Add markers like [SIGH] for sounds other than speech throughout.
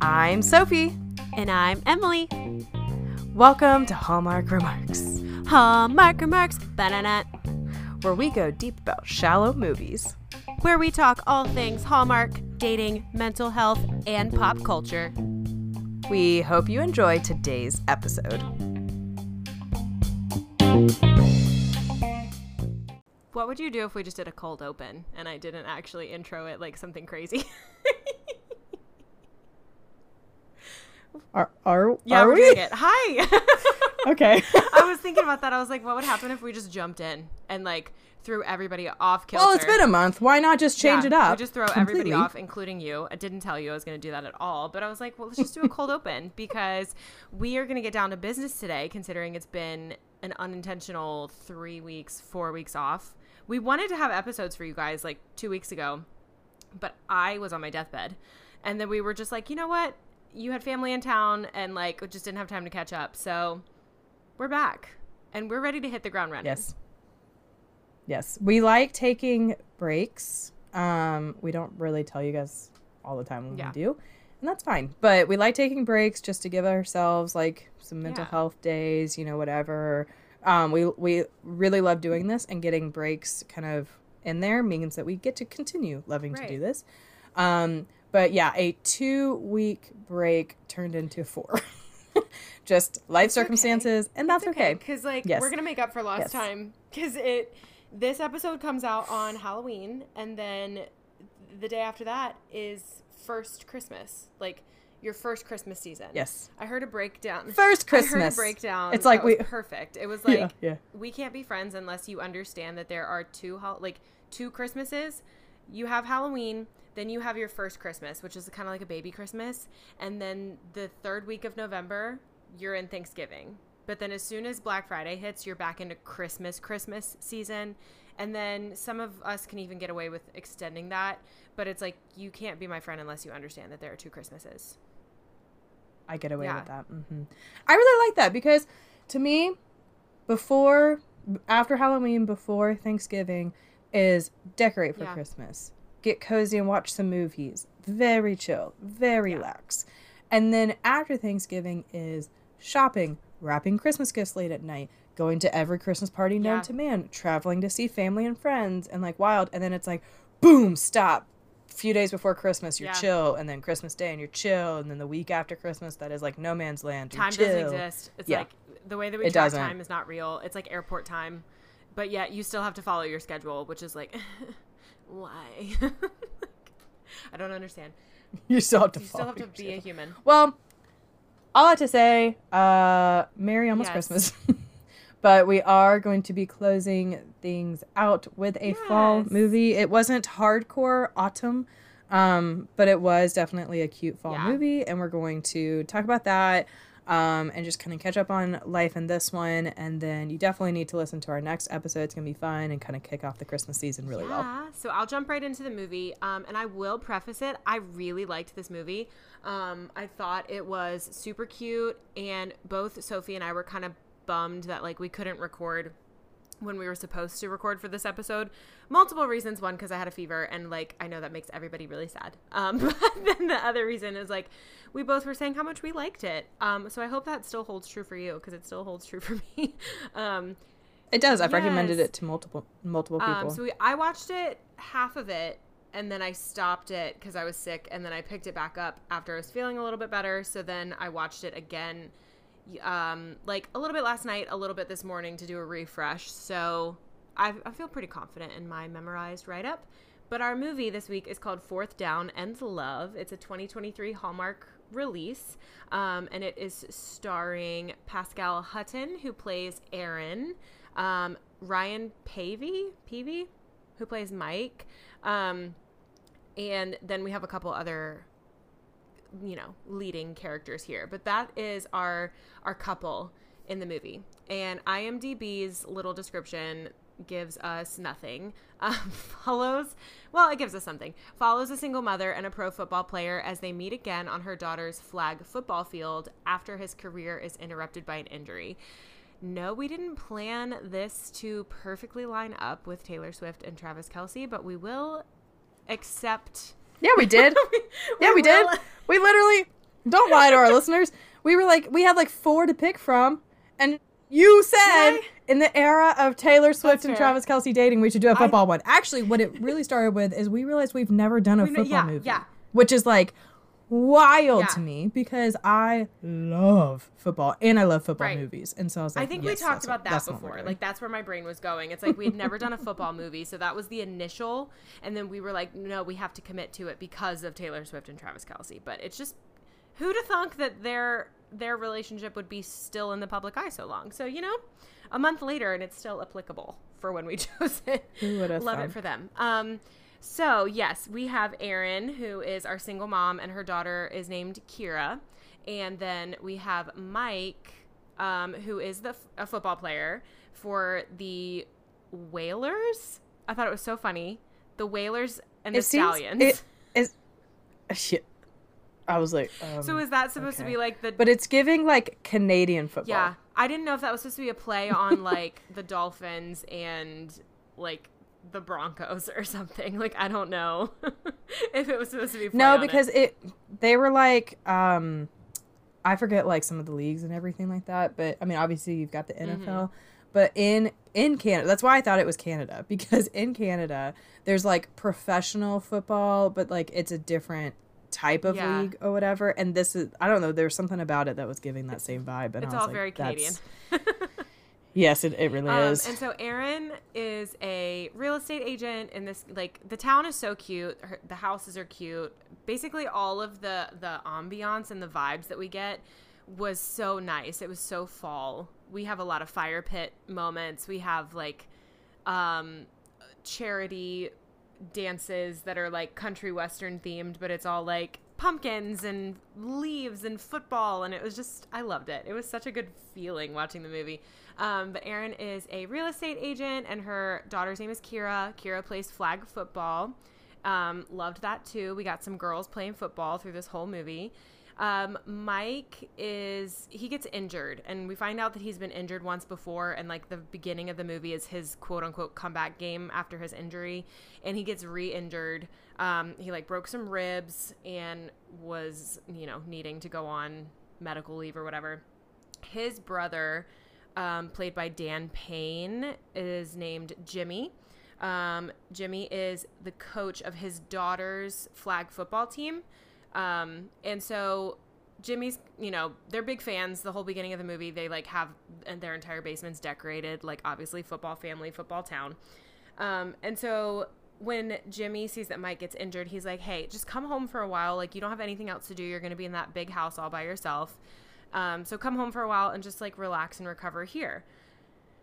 I'm Sophie. And I'm Emily. Welcome to Hallmark Remarks, Hallmark Remarks, banana, where we go deep about shallow movies. where we talk all things Hallmark, dating, mental health, and pop culture. We hope you enjoy today's episode. What would you do if we just did a cold open and I didn't actually intro it like something crazy? Are are, yeah, are we're we? doing it. Hi. [LAUGHS] [LAUGHS] Okay. I was thinking about that. I was like, what would happen if we just jumped in and like threw everybody off kilter? well, it's been a month. Why not just change Yeah, it up? We just throw everybody off, including you. I didn't tell you I was going to do that at all, but I was like, well, let's just do a cold [LAUGHS] open because we are going to get down to business today, considering it's been an unintentional three weeks, four weeks off. We wanted to have episodes for you guys like two weeks ago, but I was on my deathbed. And then we were just like, you know what? You had family in town and like just didn't have time to catch up. So we're back and we're ready to hit the ground running. Yes. Yes. We like taking breaks. Um, we don't really tell you guys all the time when Yeah. we do. And that's fine. But we like taking breaks just to give ourselves like some mental Yeah. health days, you know, whatever. Um, we we really love doing this and getting breaks kind of in there means that we get to continue loving to do this. Um, but yeah, a two week break turned into four. [LAUGHS] just life It's okay. circumstances, and that's okay. Because like Yes. we're gonna make up for lost Yes. time. Because it this episode comes out on Halloween, and then the day after that is first Christmas. Like your first Christmas season. Yes. I heard a breakdown. First Christmas. [LAUGHS] I heard a breakdown. It's like we- perfect. It was [LAUGHS] like yeah, yeah. we can't be friends unless you understand that there are two hol- like two Christmases. You have Halloween, then you have your first Christmas, which is kind of like a baby Christmas, and then the third week of November, you're in Thanksgiving. But then as soon as Black Friday hits, you're back into Christmas Christmas season. And then some of us can even get away with extending that, but it's like you can't be my friend unless you understand that there are two Christmases. I get away Yeah. with that. hmm I really like that because to me, before, after Halloween, before Thanksgiving, is decorate for Yeah. Christmas, get cozy and watch some movies. Very chill, very Yeah. lax. And then after Thanksgiving is shopping, wrapping Christmas gifts late at night, going to every Christmas party known Yeah. to man, traveling to see family and friends, and like wild. And then it's like, boom, stop. Few days before Christmas, you're Yeah. chill, and then Christmas Day, and you're chill, and then the week after Christmas, that is like no man's land. Time chill. doesn't exist. It's Yeah. like the way that we It track doesn't. time is not real. It's like airport time, but yet you still have to follow your schedule, which is like, [LAUGHS] why? [LAUGHS] I don't understand. You still have to. You still have to be a human. Well, all I have to say, uh, Merry almost Yes. Christmas. [LAUGHS] but we are going to be closing things out with a fall movie. It wasn't hardcore autumn, um, but it was definitely a cute fall Yeah. movie, and we're going to talk about that. Um, and just kind of catch up on life in this one, and then you definitely need to listen to our next episode. It's gonna be fun and kind of kick off the Christmas season really well. Yeah, so I'll jump right into the movie. Um, and I will preface it. I really liked this movie. Um, I thought it was super cute, and both Sophie and I were kind of bummed that like we couldn't record when we were supposed to record for this episode. Multiple reasons. One, because I had a fever, and like I know that makes everybody really sad. Um, [LAUGHS] but then the other reason is like we both were saying how much we liked it. Um, so I hope that still holds true for you because it still holds true for [LAUGHS] me. um, It does. I've recommended it to multiple multiple people. um, so we, I watched it half of it, and then I stopped it because I was sick, and then I picked it back up after I was feeling a little bit better. So then I watched it again, um, like a little bit last night, a little bit this morning to do a refresh. So I, I feel pretty confident in my memorized write up. But our movie this week is called Fourth Down and Love. It's a 2023 Hallmark release, um, and it is starring Pascale Hutton, who plays Erin, um, Ryan Paevey, Paevey, who plays Mike, um, and then we have a couple other, you know, leading characters here. But that is our our couple in the movie. And IMDb's little description gives us nothing. [LAUGHS] Um, follows, well, it gives us something. Follows a single mother and a pro football player as they meet again on her daughter's flag football field after his career is interrupted by an injury. No, we didn't plan this to perfectly line up with Taylor Swift and Travis Kelce, but we will except Yeah, we did. [LAUGHS] yeah, we did. Will- We literally don't lie to our listeners. We were like, we had like four to pick from, and you said I? in the era of Taylor Swift That's and fair. Travis Kelce dating, we should do a football one. Actually, what it really started with is we realized we've never done a We football yeah, movie, yeah. which is like wild Yeah. to me because I love football and I love football Right. movies, and so I was like, I think yes, we talked about that that's what we're before. Like that's where my brain was going. It's like we had never done a football movie, so that was the initial, and then we were like, no, we have to commit to it because of Taylor Swift and Travis Kelce. But it's just who to thunk that their their relationship would be still in the public eye so long. So you know, a month later, and it's still applicable for when we [LAUGHS] chose it. Love it for them. Um, so yes, we have Erin, who is our single mom, and her daughter is named Kira, and then we have Mike, um, who is the f- a football player for the Whalers. I thought it was so funny. The Whalers and the it seems Stallions. it is shit. I was like, um, so is that supposed to be like the? but it's giving like Canadian football. yeah, I didn't know if that was supposed to be a play on like the Dolphins and like the Broncos or something. Like I don't know [LAUGHS] if it was supposed to be. No, on it. because it. they were like um I forget like some of the leagues and everything like that, but I mean obviously you've got the NFL, Mm-hmm. but in in Canada, that's why I thought it was Canada [LAUGHS] because in Canada there's like professional football, but like it's a different type of Yeah. league or whatever, and this is I don't know, there's something about it that was giving that same vibe, and it's I was all like, very Canadian. [LAUGHS] Yes, it, it really Um, is. and so Erin is a real estate agent in this like the town is so cute. Her, the houses are cute. Basically, all of the the ambiance and the vibes that we get was so nice. It was so fall. We have a lot of fire pit moments. We have like um, charity dances that are like country western themed, but it's all like pumpkins and leaves and football, and it was just I loved it. It was such a good feeling watching the movie. Um, but Erin is a real estate agent, and her daughter's name is Kira. Kira plays flag football. Um, loved that too. We got some girls playing football through this whole movie. Um, Mike is he gets injured, and we find out that he's been injured once before, and like the beginning of the movie is his quote unquote comeback game after his injury, and he gets re-injured. Um, he like broke some ribs and was you know needing to go on medical leave or whatever. His brother, um, played by Dan Payne, is named Jimmy. Um, Jimmy is the coach of his daughter's flag football team. Um, and so Jimmy's, you know, they're big fans. The whole beginning of the movie, they like have their entire basements decorated, like obviously football family, football town. Um, and so when Jimmy sees that Mike gets injured, he's like, "Hey, just come home for a while. Like you don't have anything else to do. You're going to be in that big house all by yourself. Um, so come home for a while and just like relax and recover here."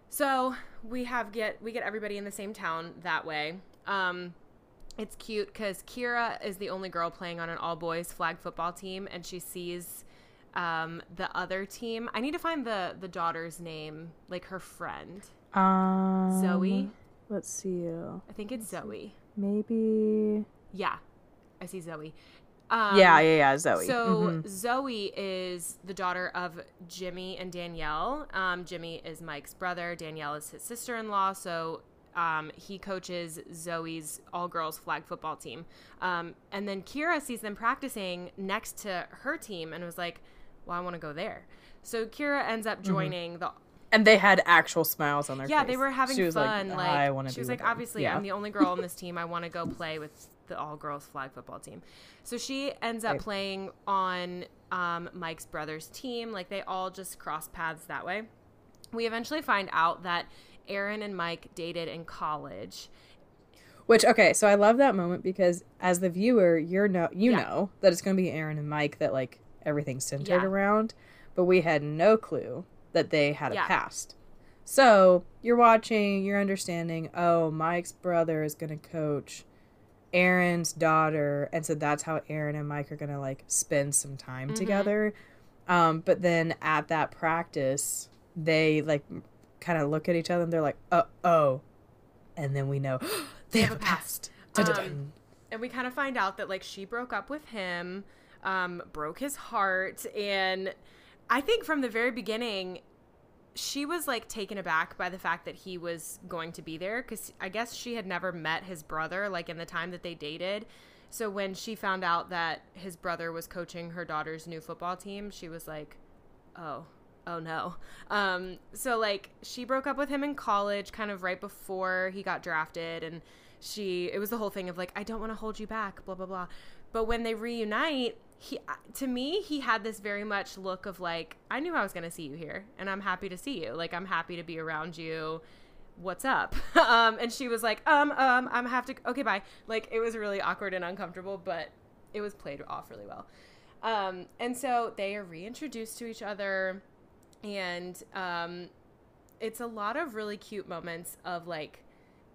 So we have get we get everybody in the same town that way. Um, it's cute because Kira is the only girl playing on an all boys flag football team, and she sees um, the other team. I need to find the the daughter's name, like her friend um, Zoe. Let's see. I think it's Zoe. Maybe. Yeah, I see Zoe. Um, yeah, yeah, yeah. Zoe. So Mhm. Zoe is the daughter of Jimmy and Danielle. Um, Jimmy is Mike's brother. Danielle is his sister-in-law. So um, he coaches Zoe's all-girls flag football team. Um, and then Kira sees them practicing next to her team and was like, "Well, I want to go there." So Kira ends up Mm-hmm. joining the and they had actual smiles on their yeah, face. Yeah, they were having She fun. Like, Like, I want to. she was like, them." obviously, yeah. I'm the only girl on this [LAUGHS] team. I want to go play with the all girls flag football team. So she ends up Right. playing on um, Mike's brother's team. Like they all just cross paths that way. We eventually find out that Erin and Mike dated in college. Which okay, so I love that moment because as the viewer, you're no, you Yeah. know that it's going to be Erin and Mike that like everything's centered Yeah. around, but we had no clue that they had a Yeah. past. So you're watching, you're understanding. Oh, Mike's brother is going to coach Erin's daughter, and so that's how Erin and Mike are to like spend some time Mhm. together. Um, but then at that practice, they like kind of look at each other and they're like, "Oh, oh," and then we know [GASPS] they have a past. Um, and we kind of find out that like she broke up with him, um, broke his heart, and I think from the very beginning, she was like taken aback by the fact that he was going to be there because I guess she had never met his brother like in the time that they dated. So when she found out that his brother was coaching her daughter's new football team, she was like, "Oh, oh no." Um, so like she broke up with him in college, kind of right before he got drafted, and she it was the whole thing of like, "I don't want to hold you back," blah blah blah. But when they reunite, he to me he had this very much look of like I knew I was going to see you here and I'm happy to see you. Like I'm happy to be around you. What's up? [LAUGHS] um and she was like, "Um um I'm have to okay, bye." Like it was really awkward and uncomfortable, but it was played off really well. Um and so they are reintroduced to each other and um it's a lot of really cute moments of like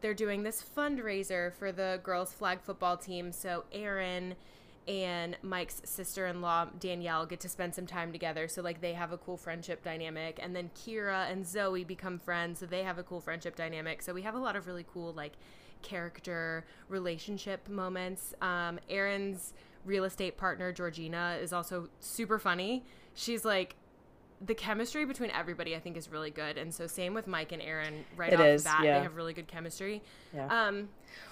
they're doing this fundraiser for the girls flag football team. So Erin and Mike's sister-in-law Danielle get to spend some time together. So like they have a cool friendship dynamic. And then Kira and Zoe become friends so they have a cool friendship dynamic. So we have a lot of really cool like character relationship moments. Um Erin's real estate partner Georgina is also super funny. She's like the chemistry between everybody I think is really good. And so same with Mike and Erin right It off is, the bat. yeah. they have really good chemistry. Yeah. um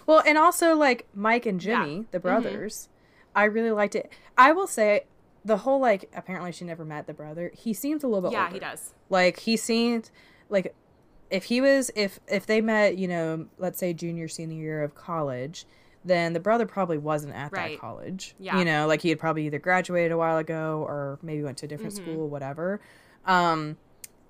Well, and also like Mike and Jimmy, Yeah. the brothers, I really liked it. I will say the whole like apparently she never met the brother. He seems a little bit yeah older. he does Like he seemed like if he was if if they met, you know, let's say junior senior year of college, then the brother probably wasn't at Right. that college. Yeah. You know, like he had probably either graduated a while ago or maybe went to a different Mhm. school, whatever. Um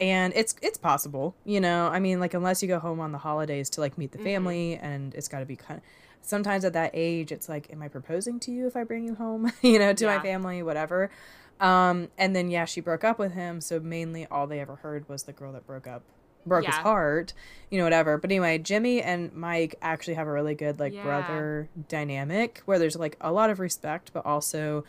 and it's it's possible, you know. I mean, like unless you go home on the holidays to like meet the Mhm. family, and it's got to be kind. of Sometimes at that age, it's like, am I proposing to you if I bring you home, [LAUGHS] you know, to Yeah. my family, whatever. Um, and then yeah, she broke up with him, so mainly all they ever heard was the girl that broke up, broke his heart, you know, whatever. But anyway, Jimmy and Mike actually have a really good like Yeah. brother dynamic where there's like a lot of respect, but also,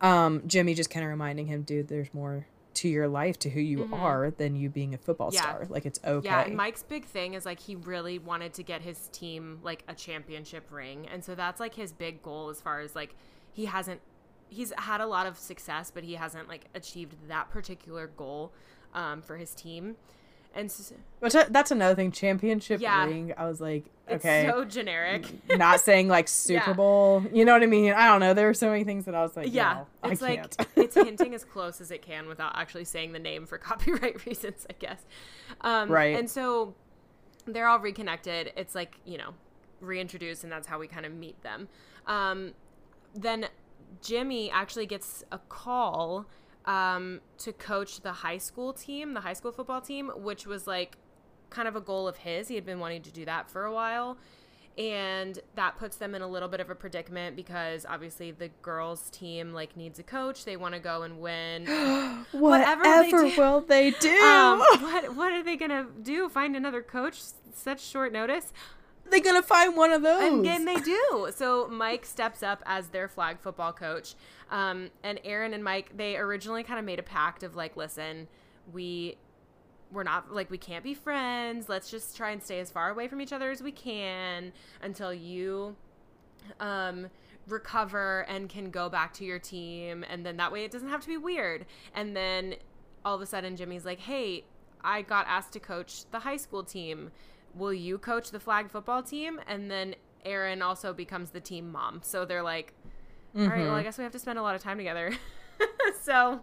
um, Jimmy just kind of reminding him, dude, there's more to your life to who you Mhm. are than you being a football Yeah. star. Like it's okay. Yeah, Mike's big thing is like he really wanted to get his team like a championship ring. And so that's like his big goal as far as like he hasn't he's had a lot of success, but he hasn't like achieved that particular goal um, for his team. And Which that's another thing. Championship Yeah. ring. I was like, it's okay, so generic. not saying like [LAUGHS] Super Yeah. Bowl. You know what I mean? I don't know. There were so many things that I was like, yeah, no, it's like it's [LAUGHS] hinting as close as it can without actually saying the name for [LAUGHS] copyright reasons, I guess. Um, Right. And so they're all reconnected. It's like you know reintroduced, and that's how we kind of meet them. Um, then Jimmy actually gets a call um, to coach the high school team, the high school football team, which was like kind of a goal of his. He had been wanting to do that for a while. And that puts them in a little bit of a predicament because obviously the girls' team like needs a coach. They want to go and win. whatever [GASPS] Whatever they do. will they do? [LAUGHS] um, [LAUGHS] what what are they gonna do? Find another coach? Such short notice? They're gonna find one of those. And then they do. [LAUGHS] So Mike steps up as their flag football coach. Um, and Erin and Mike, they originally kind of made a pact of like, listen, we we're not like we can't be friends. Let's just try and stay as far away from each other as we can until you um recover and can go back to your team and then that way it doesn't have to be weird. And then all of a sudden Jimmy's like, "Hey, I got asked to coach the high school team. Will you coach the flag football team?" And then Erin also becomes the team mom. So they're like, "All right, well, I guess we have to spend a lot of time together." [LAUGHS] so,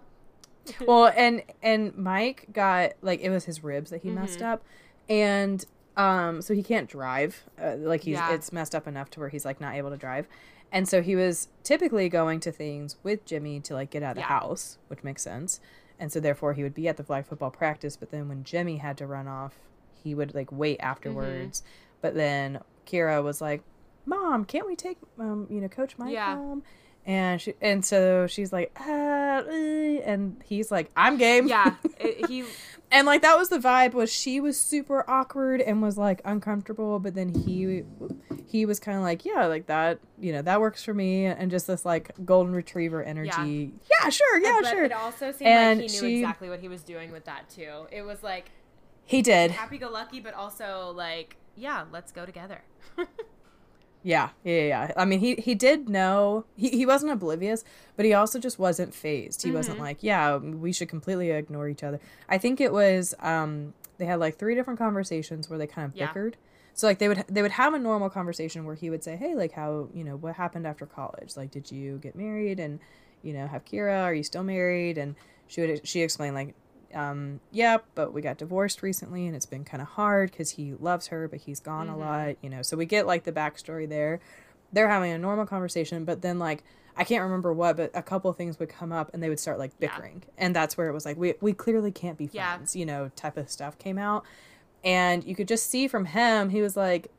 well and and mike got like it was his ribs that he Mm-hmm. messed up and um so he can't drive uh, like he's Yeah. it's messed up enough to where he's like not able to drive and so he was typically going to things with jimmy to like get out of the house which makes sense and so therefore he would be at the flag football practice but then when jimmy had to run off he would like wait afterwards Mm-hmm. but then kira was like mom can't we take um you know coach mike Yeah. home and she and so she's like ah, uh," and he's like i'm game yeah, [LAUGHS] it, he and like that was the vibe was she was super awkward and was like uncomfortable but then he he was kind of like yeah like that you know that works for me and just this like golden retriever energy yeah, sure yeah but sure it also seemed And like he knew she- exactly what he was doing with that too. It was like he did happy go lucky, but also like, yeah, let's go together. [LAUGHS] Yeah, yeah, yeah. I mean, he he did know he, he wasn't oblivious, but he also just wasn't fazed. He mm-hmm. wasn't like, yeah, we should completely ignore each other. I think it was um they had like three different conversations where they kind of yeah. bickered. So like they would they would have a normal conversation where he would say, "Hey, like how, you know, what happened after college? Like did you get married and, you know, have Kira? Are you still married?" And she would she explained like um, yeah, but we got divorced recently and it's been kind of hard because he loves her, but he's gone mm-hmm. a lot, you know. So we get like the backstory there. They're having a normal conversation, but then like I can't remember what, but a couple things would come up and they would start like bickering. Yeah. And that's where it was like, we, we clearly can't be friends, yeah. you know, type of stuff came out. And you could just see from him, he was like,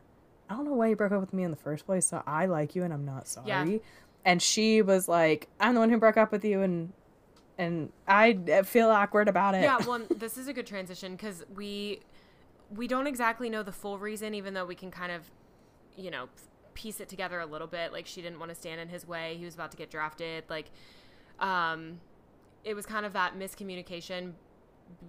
I don't know why you broke up with me in the first place. So I like you and I'm not sorry. Yeah. And she was like, I'm the one who broke up with you and and I feel awkward about it. Yeah, well, this is a good transition because we we don't exactly know the full reason, even though we can kind of, you know, piece it together a little bit. Like she didn't want to stand in his way. He was about to get drafted. Like, um, it was kind of that miscommunication,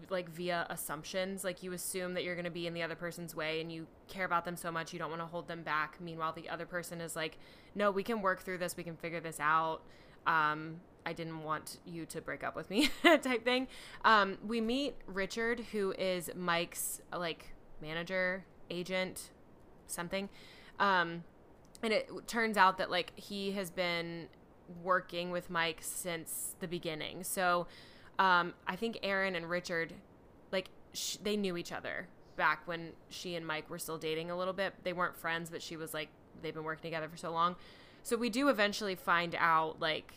like via assumptions. Like you assume that you're going to be in the other person's way, and you care about them so much you don't want to hold them back. Meanwhile, the other person is like, no, we can work through this. We can figure this out. Um, I didn't want you to break up with me [LAUGHS] type thing. Um, we meet Richard, who is Mike's like manager, agent, something. Um, and it turns out that like he has been working with Mike since the beginning. So um, I think Erin and Richard, like sh- they knew each other back when she and Mike were still dating a little bit. They weren't friends, but she was like they've been working together for so long. So we do eventually find out like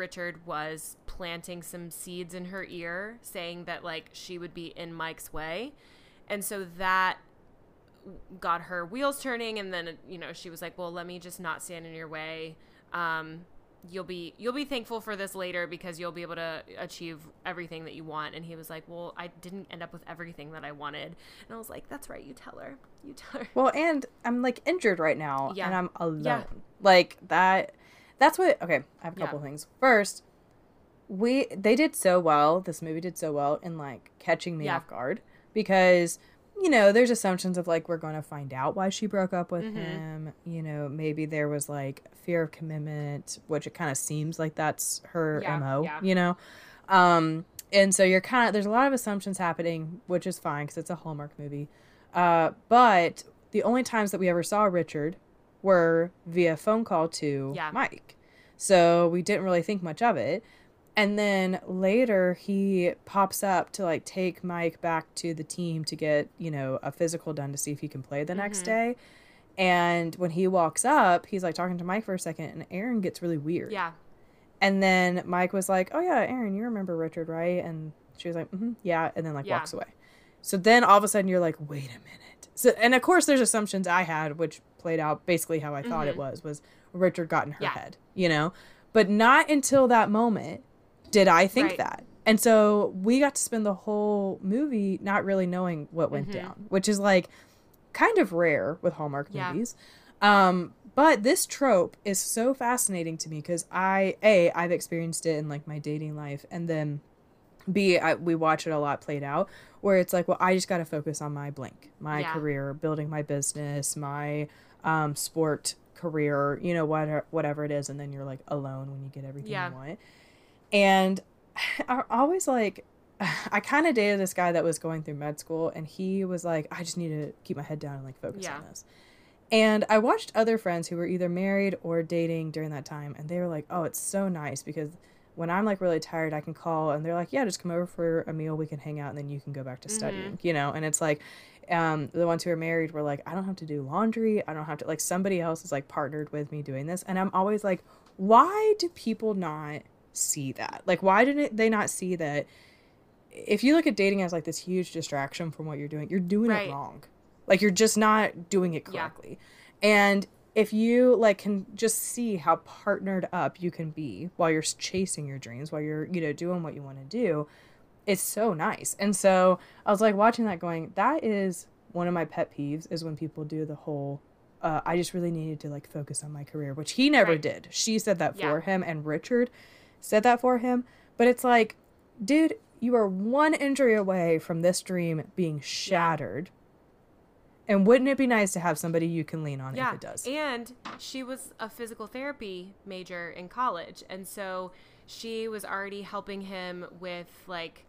Richard was planting some seeds in her ear, saying that like she would be in Mike's way. And so that got her wheels turning and then you know she was like well let me just not stand in your way. Um, you'll be you'll be thankful for this later because you'll be able to achieve everything that you want. And he was like well i didn't end up with everything that i wanted. And i was like that's right. You tell her. You tell her. Well and i'm like injured right now yeah. and i'm alone. Yeah. like that that's what okay i have a couple yeah. things first we they did so well this movie did so well in like catching me yeah. off guard because you know there's assumptions of like we're going to find out why she broke up with mm-hmm. him you know maybe there was like fear of commitment which it kind of seems like that's her yeah, mo yeah. you know um and so you're kind of there's a lot of assumptions happening which is fine because it's a hallmark movie uh but the only times that we ever saw richard were via phone call to yeah. Mike. So we didn't really think much of it. And then later he pops up to like take Mike back to the team to get, you know, a physical done to see if he can play the mm-hmm. next day. And when he walks up, he's like talking to Mike for a second and Erin gets really weird. Yeah. And then Mike was like, "Oh yeah, Erin, you remember Richard, right?" And she was like, mm-hmm, "Yeah," and then like yeah. walks away. So then all of a sudden you're like, "Wait a minute." So and of course there's assumptions I had, which played out basically how I thought mm-hmm. it was was Richard got in her yeah. head, you know? But not until that moment did I think right. that. And so we got to spend the whole movie not really knowing what went mm-hmm. down, which is like kind of rare with Hallmark yeah. movies. Um, but this trope is so fascinating to me because I a I've experienced it in like my dating life, and then b I, we watch it a lot played out where it's like, well, I just got to focus on my blank, my yeah. career, building my business, my um, sport career, you know, whatever, whatever it is. And then you're like alone when you get everything yeah. you want. And I always like, [SIGHS] I kind of dated this guy that was going through med school and he was like, I just need to keep my head down and like focus yeah. on this. And I watched other friends who were either married or dating during that time and they were like, oh, it's so nice because when I'm like really tired, I can call and they're like, yeah, just come over for a meal. We can hang out and then you can go back to studying, mm-hmm. you know? And it's like, um, the ones who are married were like, I don't have to do laundry. I don't have to like somebody else is like partnered with me doing this. And I'm always like, why do people not see that? Like, why didn't they not see that? If you look at dating as like this huge distraction from what you're doing, you're doing right. it wrong. Like you're just not doing it correctly. Yeah. And if you like can just see how partnered up you can be while you're chasing your dreams, while you're, you know, doing what you want to do, it's so nice. And so I was like watching that going, that is one of my pet peeves is when people do the whole uh, I just really needed to like focus on my career, which he never right. did. She said that yeah. for him and Richard said that for him. But it's like, dude, you are one injury away from this dream being shattered. Yeah. And wouldn't it be nice to have somebody you can lean on yeah. if it does? And she was a physical therapy major in college. And so she was already helping him with like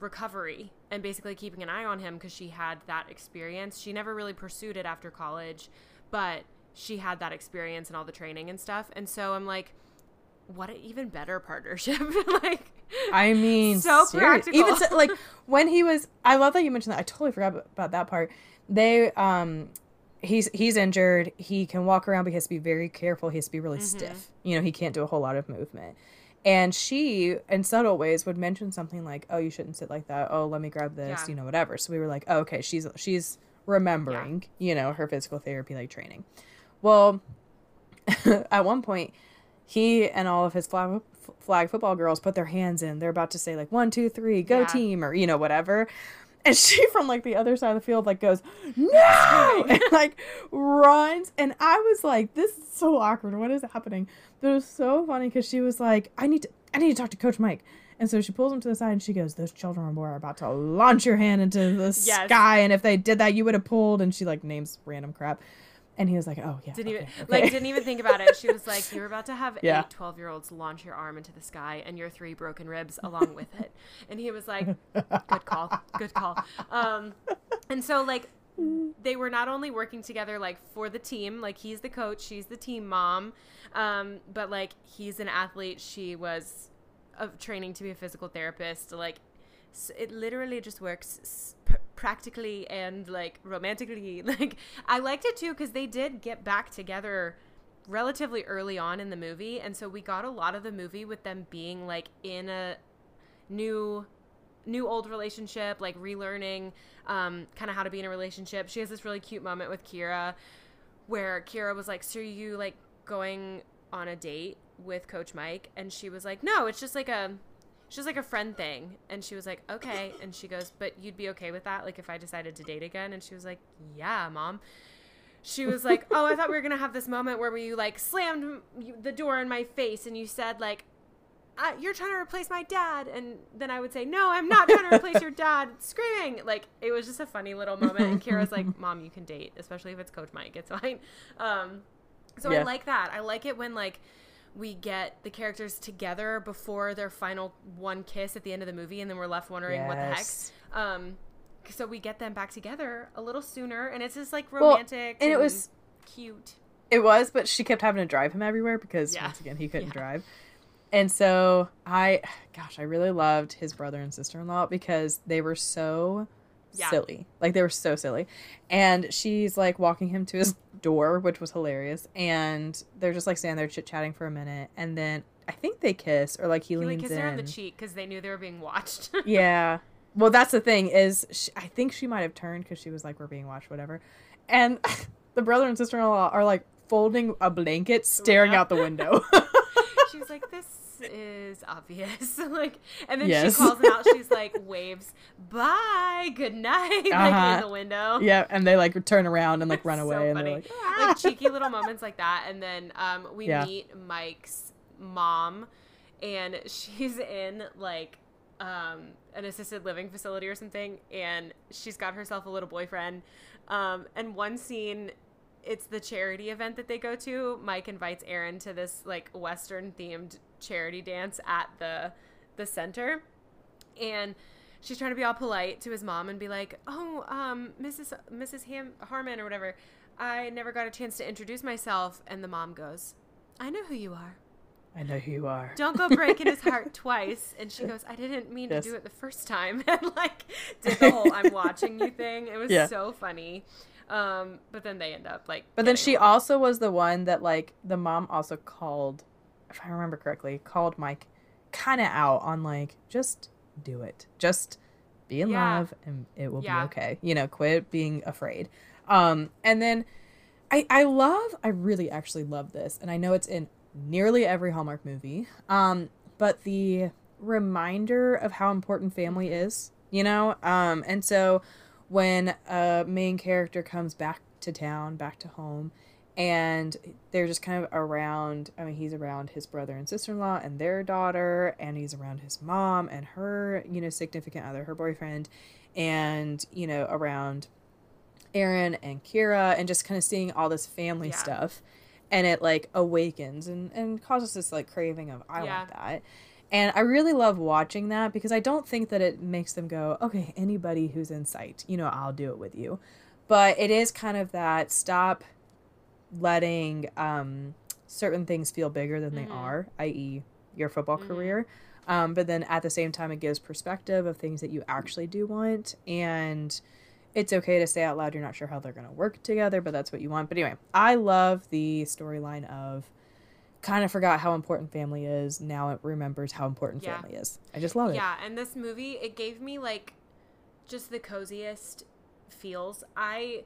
recovery and basically keeping an eye on him because she had that experience. She never really pursued it after college, but she had that experience and all the training and stuff. And so I'm like, what an even better partnership. [LAUGHS] like, I mean, so serious. practical. Even so, [LAUGHS] like when he was, I love that you mentioned that. I totally forgot about that part. They, um, he's he's injured. He can walk around, but he has to be very careful. He has to be really Mm-hmm. stiff. You know, he can't do a whole lot of movement. And she, in subtle ways, would mention something like, "Oh, you shouldn't sit like that. Oh, let me grab this. Yeah. You know, whatever." So we were like, oh, "Okay, she's she's remembering, you know, her physical therapy like training." Well, [LAUGHS] at one point, he and all of his flag flag football girls put their hands in. They're about to say like one, two, three, go Yeah. team, or you know whatever. And [LAUGHS] she from like the other side of the field like goes no [LAUGHS] and like runs. And I was like, this is so awkward. What is happening? But it was so funny because she was like, I need to I need to talk to Coach Mike. And so she pulls him to the side and she goes, Those children are about to launch your hand into the Yes. sky. And if they did that, you would have pulled. And she like names random crap. And he was like, Oh, yeah. didn't even okay, like didn't even think about it. She was like, "You're about to have Yeah. eight 12 year olds launch your arm into the sky and your three broken ribs along with it." And he was like, "Good call, good call." Um, and so like they were not only working together like for the team, like he's the coach, she's the team mom, um, but like he's an athlete, she was of training to be a physical therapist, like. It literally just works practically and like romantically [LAUGHS] like i liked it too because they did get back together relatively early on in the movie and so we got a lot of the movie with them being like in a new new old relationship like relearning um, kind of how to be in a relationship. She has this really cute moment with kira where kira was like so you like going on a date with coach mike? And she was like no it's just like a it's just like a friend thing and she was like okay and she goes but you'd be okay with that like if i decided to date again and she was like yeah mom she was like, "Oh, I thought we were gonna have this moment where you like slammed the door in my face and you said like, you're trying to replace my dad," and then I would say, "No, I'm not trying to replace your dad," [LAUGHS] screaming. Like it was just a funny little moment. And Kira's like, [LAUGHS] "Mom, you can date, especially if it's Coach Mike. It's fine." Um, so I like that. I like it when like we get the characters together before their final one kiss at the end of the movie, and then we're left wondering what the heck. Um, so we get them back together a little sooner, and it's just like Well, romantic and it was- cute. It was, but she kept having to drive him everywhere because Yeah. once again he couldn't [LAUGHS] Yeah. drive. And so I gosh, I really loved his brother and sister in law because they were so Yeah. silly. Like they were so silly. And she's like walking him to his door, which was hilarious. And they're just like standing there chit chatting for a minute. And then I think they kiss or like he, He like leans kissed in. her on the cheek because they knew they were being watched. [LAUGHS] yeah. Well, that's the thing is, she, I think she might have turned because she was like, "We're being watched," whatever. And [LAUGHS] the brother and sister in law are like folding a blanket, staring Yeah. out the window. [LAUGHS] she was like, "This is obvious." [LAUGHS] like, and then Yes. she calls him out. She's like, [LAUGHS] waves, "Bye, good night," [LAUGHS] like Uh-huh. in the window. yeah, and they like turn around and like run So away, and funny. they're like, "Ah." like cheeky little moments like that and then um, we Yeah. meet mike's mom and she's in like um, an assisted living facility or something and she's got herself a little boyfriend um, and one scene it's the charity event that they go to mike invites erin to this like western themed charity dance at the the center and she's trying to be all polite to his mom and be like, "Oh, um, Mrs. Mrs. Ham- Harmon or whatever, I never got a chance to introduce myself." And the mom goes, "I know who you are. "I know who you are." Don't go breaking his heart [LAUGHS] twice." And she goes, "I didn't mean Yes. to do it the first time." [LAUGHS] and like did the whole "I'm watching you" thing. It was Yeah. so funny. Um, but then they end up like. But then she along. also was the one that like the mom also called, if I remember correctly, called Mike kind of out on like just do it, just be in Yeah. love and it will Yeah. be okay. You know, quit being afraid. Um, and then I I love I really actually love this, and I know it's in nearly every Hallmark movie. Um, but the reminder of how important family is, you know, um, and so when a main character comes back to town, back to home, and they're just kind of around. I mean, he's around his brother and sister in law and their daughter, and he's around his mom and her, you know, significant other, her boyfriend, and you know, around Erin and Kira and just kind of seeing all this family Yeah. stuff and it like awakens and and causes this like craving of I Yeah. want that. And I really love watching that because I don't think that it makes them go, okay, anybody who's in sight, you know, I'll do it with you. But it is kind of that stop letting um, certain things feel bigger than they Mhm. are, i.e., your football Mhm. career. Um, but then at the same time, it gives perspective of things that you actually do want. And it's okay to say out loud you're not sure how they're going to work together, but that's what you want. But anyway, I love the storyline of kind of forgot how important family is. Now it remembers how important Yeah. family is. I just love it. Yeah, and this movie it gave me like just the coziest feels. I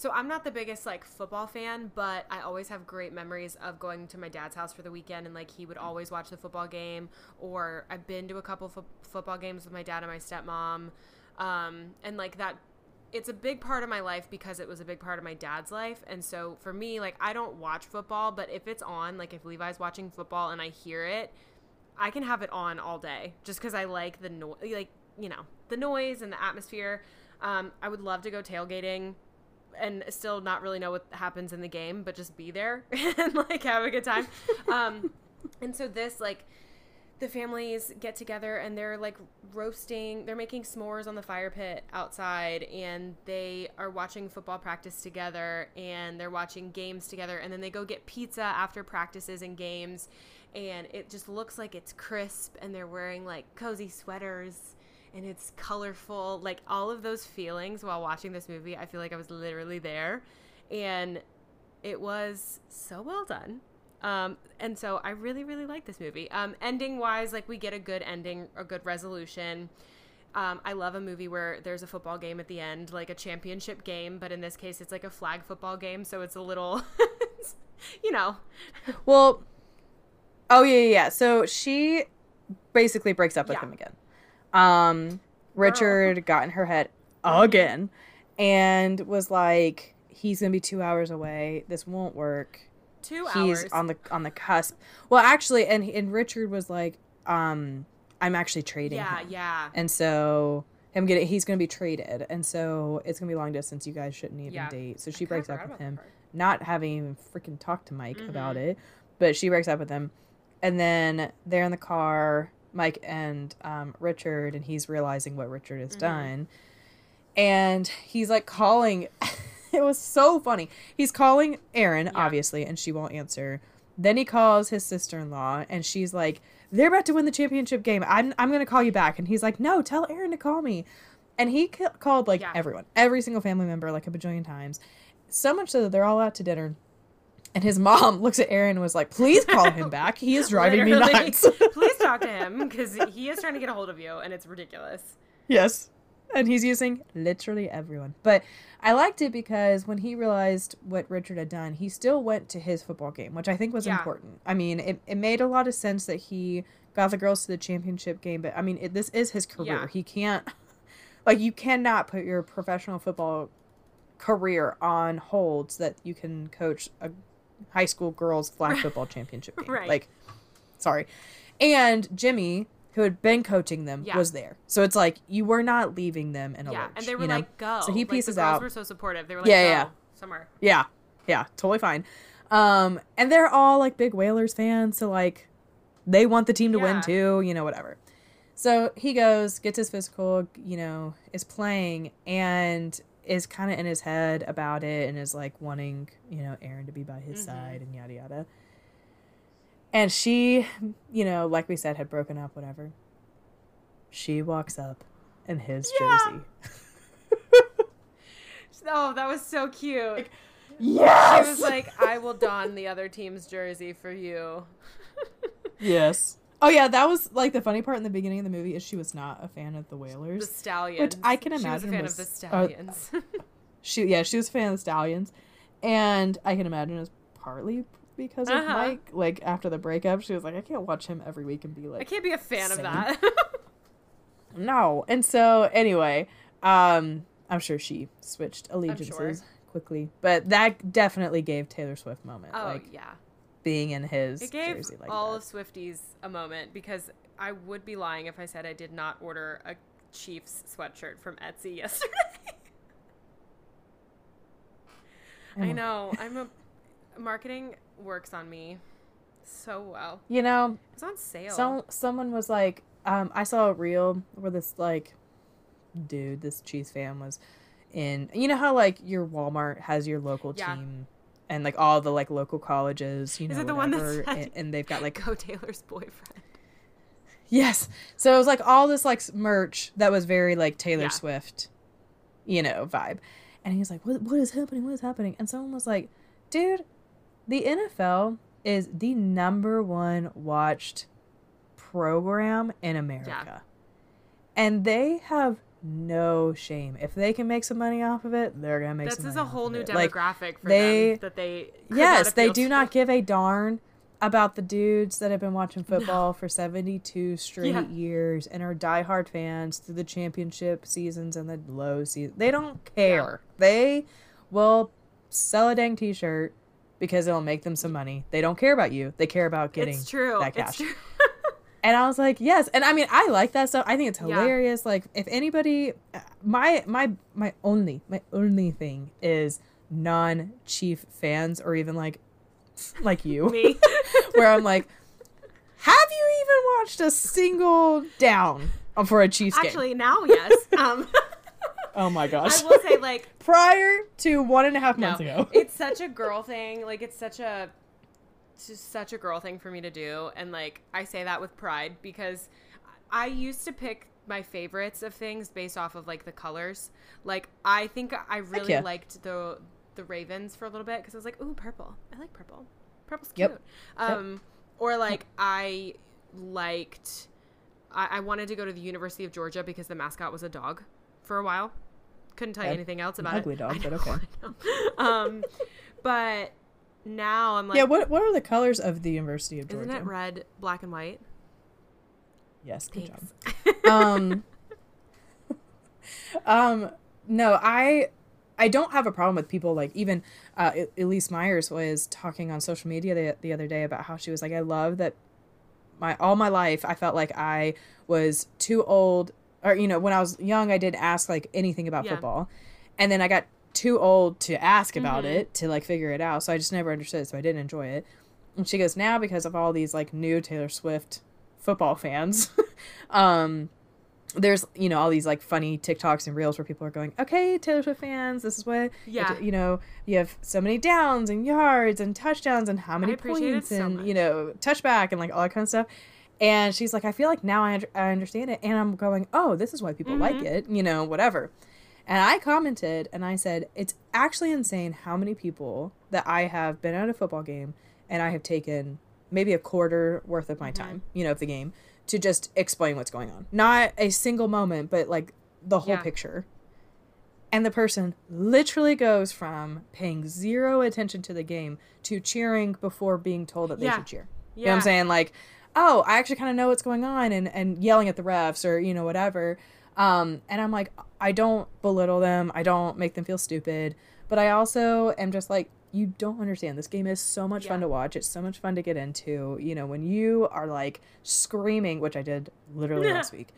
so I'm not the biggest like football fan, but I always have great memories of going to my dad's house for the weekend and like he would always watch the football game or I've been to a couple fo- football games with my dad and my stepmom. Um and like that it's a big part of my life because it was a big part of my dad's life. And so for me, like I don't watch football, but if it's on, like if Levi's watching football and I hear it, I can have it on all day just because I like the noise, like you know, the noise and the atmosphere. Um, I would love to go tailgating and still not really know what happens in the game, but just be there [LAUGHS] and like have a good time. Um, [LAUGHS] and so this like the families get together and they're like roasting they're making s'mores on the fire pit outside and they are watching football practice together and they're watching games together and then they go get pizza after practices and games and it just looks like it's crisp and they're wearing like cozy sweaters and it's colorful like all of those feelings while watching this movie i feel like i was literally there and it was so well done um, and so I really, really like this movie. Um, ending wise, like we get a good ending, a good resolution. Um, I love a movie where there's a football game at the end, like a championship game, but in this case, it's like a flag football game, so it's a little, [LAUGHS] you know, Well, oh yeah, yeah, yeah. So she basically breaks up with Yeah. him again. Um, Richard got in her head again, and was like, "He's gonna be two hours away. This won't work. two He's hours. on the on the cusp." Well, actually, and and Richard was like, um, "I'm actually trading yeah, him." yeah, And so him getting he's gonna be traded, and so it's gonna be long distance. You guys shouldn't even Yeah. date. So she kinda breaks up with him not having even freaking talked to Mike about Mhm. it. But she breaks up with him. And then they're in the car, Mike and um, Richard, and he's realizing what Richard has Mhm. done. And he's like calling. [LAUGHS] it was so funny. He's calling Erin, Yeah. obviously, and she won't answer. Then he calls his sister in law, and she's like, They're about to win the championship game. I'm, I'm going to call you back. And he's like, No, tell Erin to call me. And he ca- called like Yeah. everyone, every single family member, like a bajillion times. So much so that they're all out to dinner. And his mom [LAUGHS] looks at Erin and was like, Please call him [LAUGHS] back. He is driving me nuts. [LAUGHS] Please talk to him because he is trying to get a hold of you, and it's ridiculous. yes. And he's using literally everyone. But I liked it because when he realized what Richard had done, he still went to his football game, which I think was Yeah. important. I mean, it, it made a lot of sense that he got the girls to the championship game, but I mean, it, this is his career. Yeah. He can't, like, you cannot put your professional football career on hold so that you can coach a high school girls flag football championship [LAUGHS] game. Right. Like, sorry. And Jimmy, who had been coaching them, Yeah. was there. So it's like you were not leaving them in a yeah, lurch, and they were you know? like, "Go!" So he Like, the pieces girls out. Were so supportive. They were like, Yeah, "Go yeah. somewhere." Yeah, yeah, totally fine. Um, and they're all like big Whalers fans, so like they want the team to win too, you know, whatever. So he goes, gets his physical, you know, is playing and is kind of in his head about it and is like wanting, you know, Erin to be by his Mhm. side and yada yada. And she, you know, like we said, had broken up, whatever. She walks up in his Yeah. jersey. [LAUGHS] Oh, that was so cute. Yes. She was like, "I will don the other team's jersey for you." [LAUGHS] Yes. Oh yeah, that was like the funny part in the beginning of the movie is she was not a fan of the The Whalers. stallions. I can imagine She was a fan was- of the uh, stallions. [LAUGHS] She yeah, she was a fan of the Stallions, and I can imagine it was partly because of Uh-huh. Mike. Like after the breakup, she was like, I can't watch him every week and be like, I can't be a fan of that. [LAUGHS] no. And so anyway, um, I'm sure she switched allegiances sure. quickly, but that definitely gave Taylor Swift moment, oh like yeah, being in his it gave jersey like all that. of Swifties a moment because I would be lying if I said I did not order a Chiefs sweatshirt from Etsy [LAUGHS] yesterday. I know. [LAUGHS] I'm a marketing works on me so well. You know, it's on sale. So someone was like, um, I saw a reel where this like dude, this Chiefs fan was in. You know how like your Walmart has your local yeah. team and like all the like local colleges. You know, Is it the whatever, one that's and, and they've got like Go Taylor's boyfriend. Yes. So it was like all this like merch that was very like Taylor yeah. Swift, you know, vibe. And he was like, what, what is happening? What is happening? And someone was like, dude, the NFL is the number one watched program in America. Yeah. And they have no shame. If they can make some money off of it, they're gonna make. This is a whole new demographic like, for they, them that they. Yes, they do to. not give a darn about the dudes that have been watching football no. for 72 straight yeah. years and are diehard fans through the championship seasons and the low season. They don't care. Yeah. They will sell a dang t-shirt because it'll make them some money. They don't care about you. They care about getting it's true. that cash. It's true. [LAUGHS] and I was like, yes. And I mean, I like that stuff. I think it's hilarious. Yeah. Like, if anybody, my my my only my only thing is non Chief fans or even like [LAUGHS] like you, me, [LAUGHS] where I'm like, have you even watched a single down for a Chiefs Actually, game? now yes. [LAUGHS] Um, oh my gosh! I will say, like, prior to one and a half months no, ago, it's such a girl thing. Like, it's such a just such a girl thing for me to do, and like, I say that with pride because I used to pick my favorites of things based off of like the colors. Like, I think I really liked the the Ravens for a little bit because I was like, ooh, purple. I like purple. Purple's cute. Yep. Um, yep. or like I liked. I, I, wanted to go to the University of Georgia because the mascot was a dog for a while. Couldn't tell you anything else about ugly it. Ugly dog, [LAUGHS] but okay. um, but now I'm like, yeah. What What are the colors of the University of Georgia? Isn't it red, black, and white? Yes. Good Thanks. job. um. [LAUGHS] um. No, I I don't have a problem with people like even uh, Elyse Myers was talking on social media the, the other day about how she was like, I love that my all my life I felt like I was too old or you know when I was young I did ask like anything about yeah. football, and then I got too old to ask about mm-hmm. it to like figure it out. So I just never understood. So I didn't enjoy it. And she goes now because of all these like new Taylor Swift football fans. [LAUGHS] um, there's you know all these like funny TikToks and reels where people are going, okay, Taylor Swift fans, this is what yeah, you know, you have so many downs and yards and touchdowns and how many points and you know touchback and like all that kind of stuff. And she's like, I feel like now I, I understand it, and I'm going, oh, this is why people mm-hmm. like it, you know, whatever. And I commented and I said, it's actually insane how many people that I have been at a football game and I have taken maybe a quarter worth of my mm-hmm. time, you know, of the game to just explain what's going on. Not a single moment, but like the whole yeah. picture. And the person literally goes from paying zero attention to the game to cheering before being told that they yeah. should cheer. Yeah. You know what I'm saying? Like, oh, I actually kind of know what's going on and, and yelling at the refs or, you know, whatever. Um, and I'm like, I don't belittle them. I don't make them feel stupid. But I also am just like, you don't understand. This game is so much yeah. fun to watch. It's so much fun to get into. You know, when you are like screaming, which I did literally [LAUGHS] last week.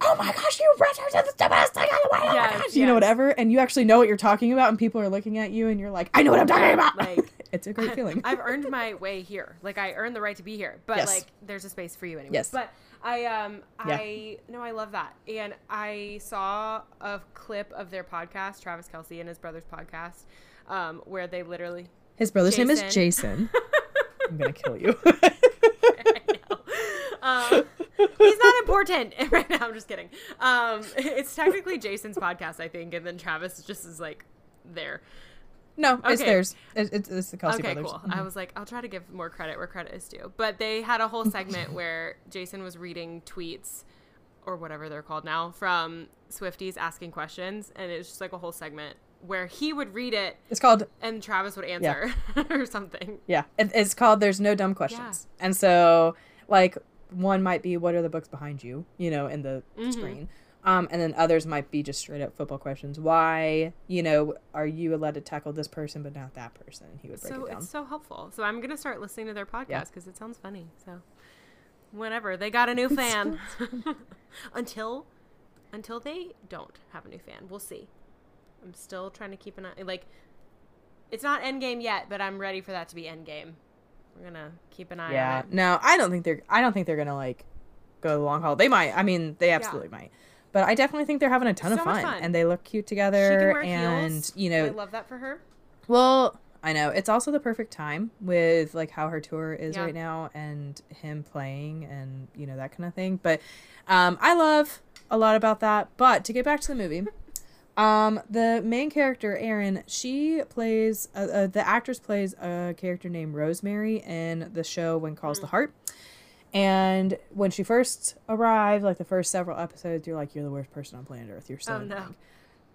Oh my gosh, you Richards is the best thing on the world. Yes, oh yes. You know, whatever. And you actually know what you're talking about, and people are looking at you, and you're like, I know what I'm talking about. Like, [LAUGHS] it's a great [LAUGHS] feeling. I've earned my way here. Like, I earned the right to be here. But, yes. like, there's a space for you anyway. Yes. But I, um, yeah. I, no, I love that. And I saw a clip of their podcast, Travis Kelce and his brother's podcast um, where they literally. His brother's Jason. name is Jason. [LAUGHS] I'm gonna kill you. [LAUGHS] um, he's not important [LAUGHS] right now. I'm just kidding. Um, it's technically Jason's podcast, I think, and then Travis just is like there. No, okay. it's theirs. It's, it's the Kelce okay, brothers. cool. Mm-hmm. I was like, I'll try to give more credit where credit is due. But they had a whole segment [LAUGHS] where Jason was reading tweets or whatever they're called now from Swifties asking questions, and it was just like a whole segment where he would read it. It's called and Travis would answer yeah. [LAUGHS] or something. Yeah, it, it's called "There's No Dumb Questions," yeah. and so like one might be what are the books behind you, you know, in the mm-hmm. screen. Um, and then others might be just straight up football questions. Why, you know, are you allowed to tackle this person but not that person? He would break so it down. It's so helpful. So I'm gonna start listening to their podcast because yeah. it sounds funny. So whenever they got a new [LAUGHS] fan, [LAUGHS] until until they don't have a new fan, we'll see. I'm still trying to keep an eye. Like, it's not Endgame yet, but I'm ready for that to be Endgame. We're gonna keep an eye yeah. on it. No, I don't think they're. I don't think they're gonna like go the long haul. They might. I mean, they absolutely might. But I definitely think they're having a ton So of fun, fun. and they look cute together. and heels. you know, I love that for her. well, I know it's also the perfect time with like how her tour is Yeah. right now, and him playing, and you know that kind of thing. But um, I love a lot about that. But to get back to the movie. [LAUGHS] Um, the main character, Erin, she plays, uh, uh, the actress plays a character named Rosemary in the show When Calls the Heart. And when she first arrived, like the first several episodes, you're like, you're the worst person on planet Earth. You're so Oh, no. annoying.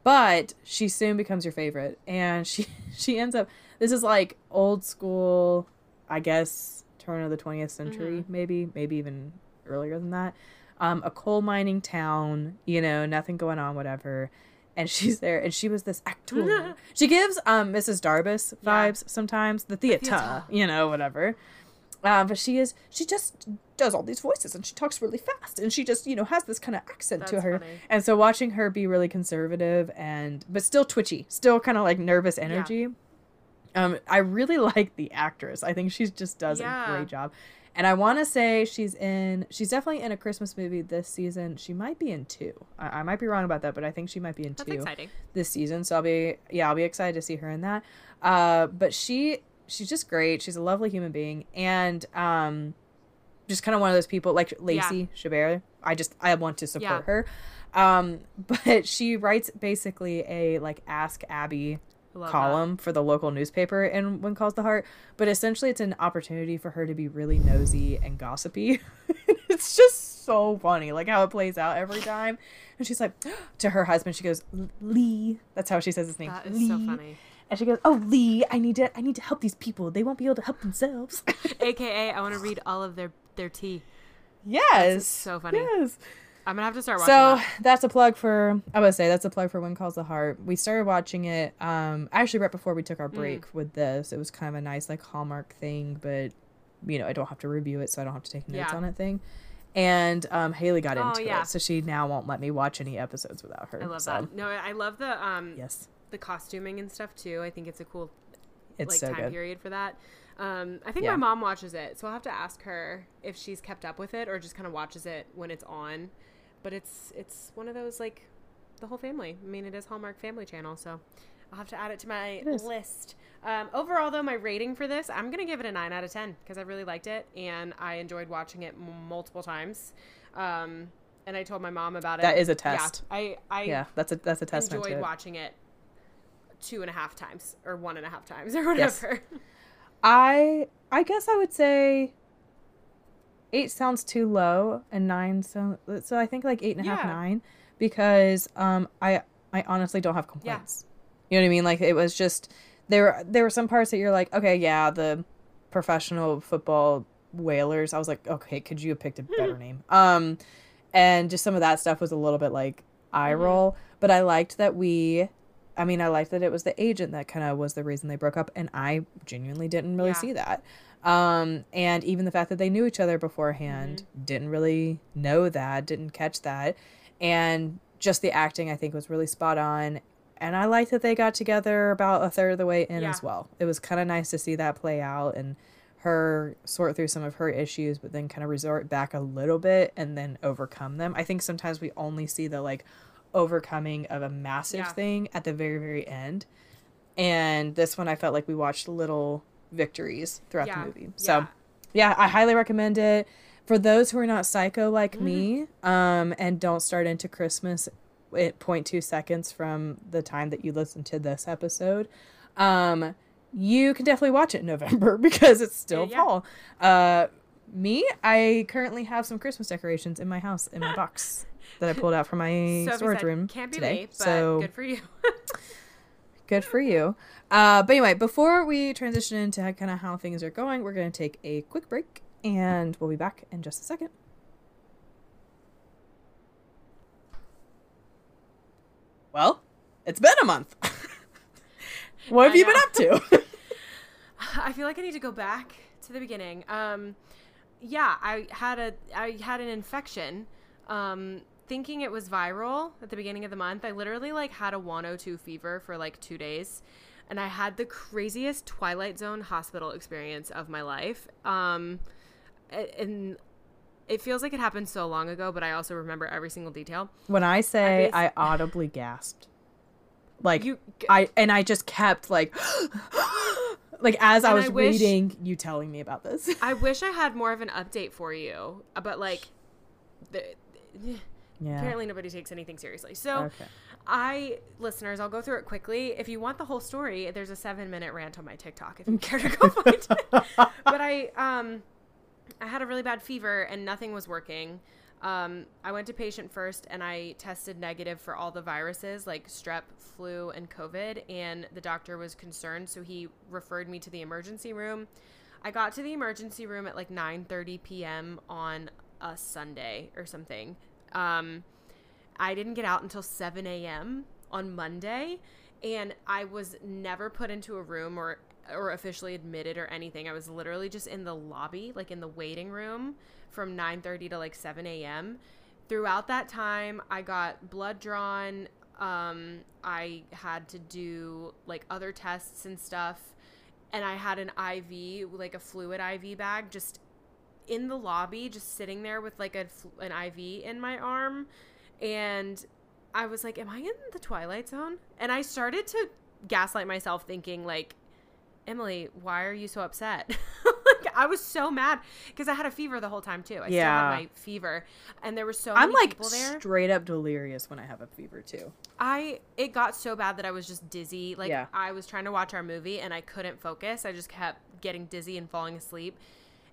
But she soon becomes your favorite, and [LAUGHS] she she ends up. This is like old school, I guess, turn of the 20th century, Mm-hmm. maybe, maybe even earlier than that. Um, a coal mining town, you know, nothing going on, whatever. And she's there, and she was this actor. [LAUGHS] she gives um Mrs. Darbus Yeah. vibes sometimes, the theater, theater. you know, whatever. Um, but she is she just does all these voices and she talks really fast and she just you know has this kind of accent to her. funny. and so watching her be really conservative and but still twitchy still kind of like nervous energy um i really [LAUGHS] like the actress. I think she just does a great job. And i want to say she's in she's definitely in a christmas movie this season. She might be in two. I, I might be wrong about that but i think she might be in That's two exciting. this season. So i'll be yeah i'll be excited to see her in that. Uh but she she's just great. She's a lovely human being. And um just kind of one of those people like lacey chabert. I just i want to support Yeah. her. Um [LAUGHS] but she writes basically a like ask abby love that. column for the local newspaper in when calls the heart. But essentially it's an opportunity for her to be really nosy and gossipy. [LAUGHS] It's just so funny like how it plays out every time. And she's like [GASPS] to her husband she goes lee. That's how she says his name. That is so funny. And she goes oh lee i need to i need to help these people they won't be able to help themselves [LAUGHS] AKA, I want to read all of their their tea. yes so funny. yes I'm gonna have to start watching so that. that's a plug for i would say that's a plug for when calls the heart we started watching it um actually right before we took our break Mm. with this it was kind of a nice like hallmark thing but you know i don't have to review it so i don't have to take notes Yeah. on it thing and um haley got Oh, into yeah. it so she now won't let me watch any episodes without her I love so, that. No, I love the um yes the costuming and stuff too. I think it's a cool it's like so time good period for that. Um, I think Yeah. my mom watches it, so I'll have to ask her if she's kept up with it or just kind of watches it when it's on. But it's it's one of those like the whole family. I mean, it is Hallmark Family Channel, so I'll have to add it to my It is. list. Um, overall, though, my rating for this, I'm gonna give it a nine out of ten because I really liked it and I enjoyed watching it m- multiple times. Um, and I told my mom about it. That is a Yeah, test. I I yeah that's a that's a testament enjoyed watching it two and a half times or one and a half times [LAUGHS] or Yes. whatever. I I guess I would say eight sounds too low and nine so so I think like eight and a half Yeah. nine because um I I honestly don't have complaints. You know what I mean? Like it was just there were there were some parts that you're like okay yeah the professional football whalers I was like okay could you have picked a better [LAUGHS] name um and just some of that stuff was a little bit like eye Mhm. roll but I liked that we I mean, I liked that it was the agent that kind of was the reason they broke up, and I genuinely didn't really Yeah. see that. Um, and even the fact that they knew each other beforehand, didn't really know that, didn't catch that, and just the acting I think was really spot on. And I liked that they got together about a third of the way in Yeah. as well. It was kind of nice to see that play out and her sort through some of her issues, but then kind of resort back a little bit and then overcome them. I think sometimes we only see the like overcoming of a massive Yeah. thing at the very very end and this one i felt like we watched little victories throughout Yeah, the movie so yeah. yeah i highly recommend it for those who are not psycho like Mm-hmm. me um and don't start into christmas at 0.2 seconds from the time that you listen to this episode um you can definitely watch it in [LAUGHS] november because it's still Yeah. fall uh me i currently have some christmas decorations in my house in my [LAUGHS] box that i pulled out from my storage said, room Can't be today me, but so good for you. [LAUGHS] good for you uh but anyway before we transition into kind of how things are going we're going to take a quick break and we'll be back in just a second well it's been a month [LAUGHS] what have I you been up to [LAUGHS] I feel like I need to go back to the beginning. Um, yeah, I had a I had an infection. Um, thinking it was viral at the beginning of the month. I literally like had a 102 fever for like two days. and I had the craziest Twilight Zone hospital experience of my life. Um, and it feels like it happened so long ago, but I also remember every single detail. When I say I, I audibly gasped, like you, I and I just kept like, [GASPS] like as I was I wish, reading you telling me about this. I wish I had more of an update for you, but like, the, yeah. apparently nobody takes anything seriously. So. Okay. I listeners, I'll go through it quickly. If you want the whole story, there's a seven minute rant on my TikTok if you care to go find it. [LAUGHS] but I um I had a really bad fever and nothing was working. Um, I went to patient first and I tested negative for all the viruses like strep, flu, and COVID. And the doctor was concerned, so he referred me to the emergency room. I got to the emergency room at like 9:30 p.m. on a Sunday or something. Um, I didn't get out until 7 a.m. on Monday, and I was never put into a room or or officially admitted or anything. I was literally just in the lobby, like in the waiting room from 9:30 to like 7 a.m. Throughout that time, I got blood drawn. Um, I had to do like other tests and stuff, and I had an IV, like a fluid IV bag, just in the lobby, just sitting there with like a an IV in my arm, and I was like, "Am I in the twilight zone?" And I started to gaslight myself, thinking like Emily, why are you so upset? [LAUGHS] like I was so mad because I had a fever the whole time too. I yeah. still had my fever, and there were so I'm like straight up delirious when I have a fever too. I it got so bad that I was just dizzy. Like yeah. I was trying to watch our movie and I couldn't focus. I just kept getting dizzy and falling asleep,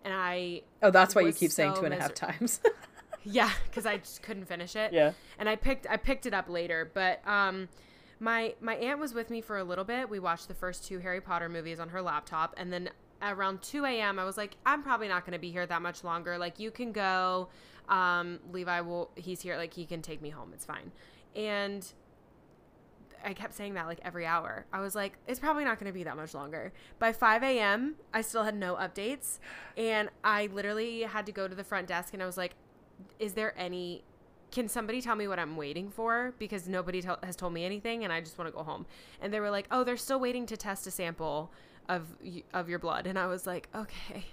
and I oh that's why you keep so saying two and a half times. [LAUGHS] yeah, because I just couldn't finish it. Yeah, and I picked I picked it up later, but um my my aunt was with me for a little bit. We watched the first two Harry Potter movies on her laptop, and then around 2 a.m. I was like, I'm probably not going to be here that much longer. Like, you can go. Um, Levi will. He's here. Like, he can take me home. It's fine. And I kept saying that like every hour. I was like, it's probably not going to be that much longer. By 5 a.m., I still had no updates. And I literally had to go to the front desk and I was like, is there any can somebody tell me what I'm waiting for? Because nobody t- has told me anything, and I just want to go home. And they were like, oh, they're still waiting to test a sample of of your blood, and I was like, okay,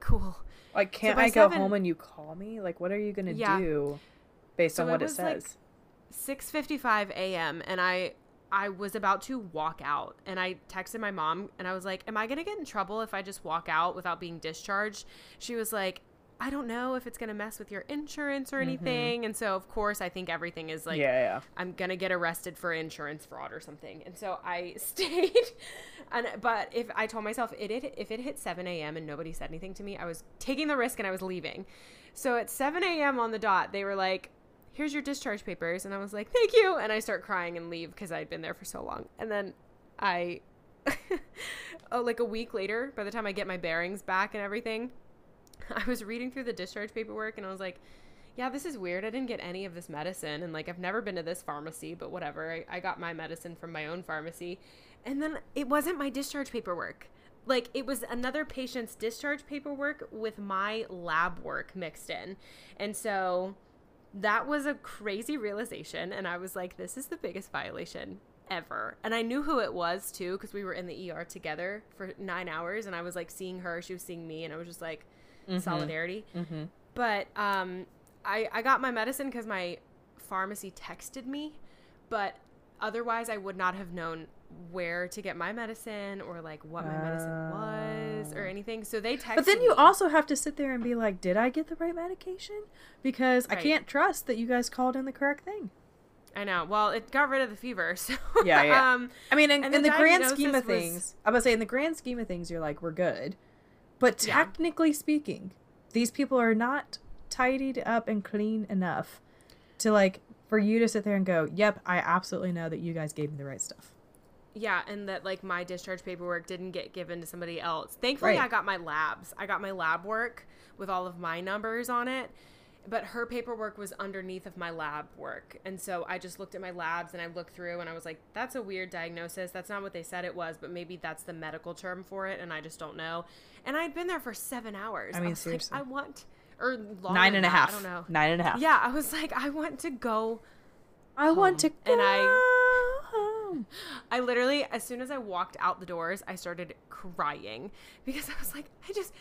cool. Like, can't so I go seven, home and you call me? Like, what are you gonna yeah. do based so on what it, it says? Like 6:55 a.m. and I I was about to walk out and I texted my mom and I was like, Am I going to get in trouble if I just walk out without being discharged? She was like, I don't know if it's going to mess with your insurance or mm-hmm. anything. Mm-hmm. And so, of course, I think everything is like, yeah, yeah. I'm going to get arrested for insurance fraud or something. And so I [LAUGHS] stayed. and But if I told myself it, it if it hit 7 a.m. and nobody said anything to me, I was taking the risk and I was leaving. So at 7 a.m. on the dot, they were like, here's your discharge papers. And I was like, thank you. And I start crying and leave because I'd been there for so long. And then I, [LAUGHS] oh, like a week later, by the time I get my bearings back and everything, [LAUGHS] I was reading through the discharge paperwork and I was like, yeah, this is weird. I didn't get any of this medicine. And like, I've never been to this pharmacy, but whatever. I, I got my medicine from my own pharmacy. And then it wasn't my discharge paperwork. Like, it was another patient's discharge paperwork with my lab work mixed in. And so that was a crazy realization. And I was like, this is the biggest violation ever. And I knew who it was too, because we were in the ER together for nine hours. And I was like seeing her, she was seeing me. And I was just like, mm-hmm. solidarity. Mm-hmm. But um, I I got my medicine because my pharmacy texted me, but otherwise I would not have known where to get my medicine or like what my medicine was or anything. So they texted. But then you me. also have to sit there and be like, "Did I get the right medication?" Because right. I can't trust that you guys called in the correct thing. I know. Well, it got rid of the fever. [LAUGHS] So yeah, yeah. um, I mean, in, in the, the grand scheme of things, was... I would say in the grand scheme of things, you're like, we're good. But technically yeah. speaking, these people are not tidied up and clean enough to like for you to sit there and go, "Yep, I absolutely know that you guys gave me the right stuff." Yeah, and that like my discharge paperwork didn't get given to somebody else. Thankfully, right. I got my labs. I got my lab work with all of my numbers on it but her paperwork was underneath of my lab work. And so I just looked at my labs and I looked through and I was like, that's a weird diagnosis. That's not what they said it was, but maybe that's the medical term for it. And I just don't know. And I'd been there for seven hours. I mean, I seriously. Like, I want, or nine and a half. I don't know. Nine and a half. Yeah. I was like, I want to go. I home. want to go. And I, I literally, as soon as I walked out the doors, I started crying because I was like, I just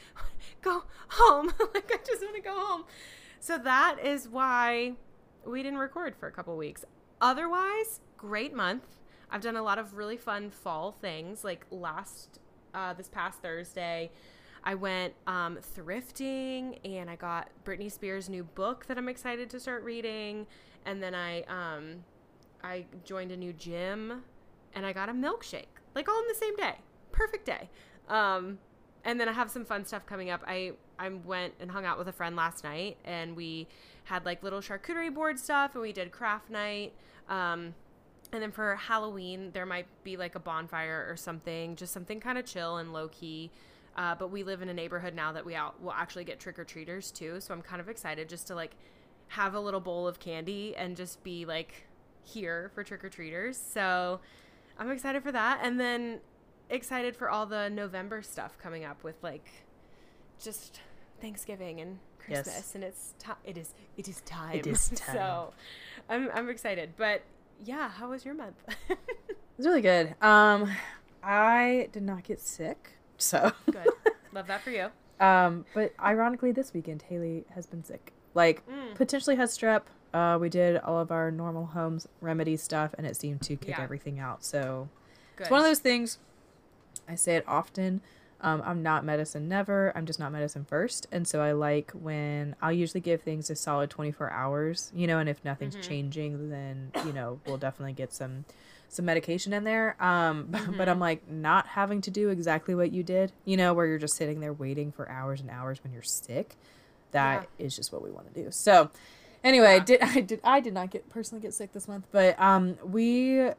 go home. [LAUGHS] like, I just want to go home. So that is why we didn't record for a couple weeks. Otherwise, great month. I've done a lot of really fun fall things. Like last, uh, this past Thursday, I went um, thrifting and I got Britney Spears' new book that I'm excited to start reading. And then I um, I joined a new gym and I got a milkshake, like all in the same day. Perfect day. Um, and then I have some fun stuff coming up. I I went and hung out with a friend last night, and we had like little charcuterie board stuff, and we did craft night. Um, and then for Halloween, there might be like a bonfire or something, just something kind of chill and low key. Uh, but we live in a neighborhood now that we out will actually get trick or treaters too, so I'm kind of excited just to like have a little bowl of candy and just be like here for trick or treaters. So I'm excited for that. And then excited for all the November stuff coming up with like just Thanksgiving and Christmas yes. and it's time it is it is time. It is [LAUGHS] time. so I'm I'm excited. But yeah, how was your month? [LAUGHS] it was really good. Um I did not get sick. So good. [LAUGHS] Love that for you. Um, but ironically this weekend Haley has been sick. Like mm. potentially has strep, uh, we did all of our normal homes remedy stuff, and it seemed to kick yeah. everything out. So Good. it's one of those things. I say it often. Um, I'm not medicine never. I'm just not medicine first. And so I like when I'll usually give things a solid 24 hours, you know, and if nothing's mm-hmm. changing, then, you know, we'll definitely get some some medication in there. Um, mm-hmm. [LAUGHS] but I'm like not having to do exactly what you did, you know, where you're just sitting there waiting for hours and hours when you're sick. That yeah. is just what we want to do. So Anyway, did [LAUGHS] I did I did not get personally get sick this month, but um we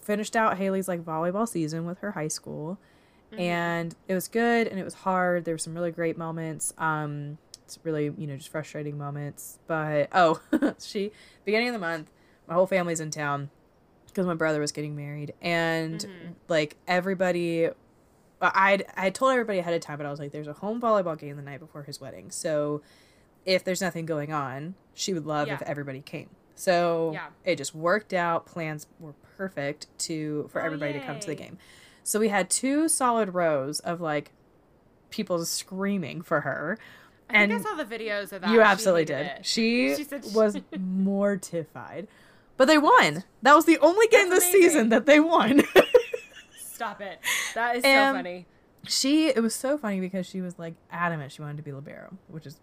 finished out Haley's like volleyball season with her high school. Mm-hmm. And it was good and it was hard. There were some really great moments. Um it's really, you know, just frustrating moments. But oh, [LAUGHS] she beginning of the month, my whole family's in town because my brother was getting married and mm-hmm. like everybody I'd I told everybody ahead of time, but I was like, "There's a home volleyball game the night before his wedding, so if there's nothing going on, she would love yeah. if everybody came. So yeah. it just worked out. Plans were perfect to for oh, everybody yay. to come to the game. So we had two solid rows of like people screaming for her. I and I saw the videos of that. You absolutely she did. It. She, [LAUGHS] she said she... was [LAUGHS] mortified. But they won. That was the only game That's this amazing. season that they won. [LAUGHS] Stop it. That is and so funny. She it was so funny because she was like adamant she wanted to be libero, which is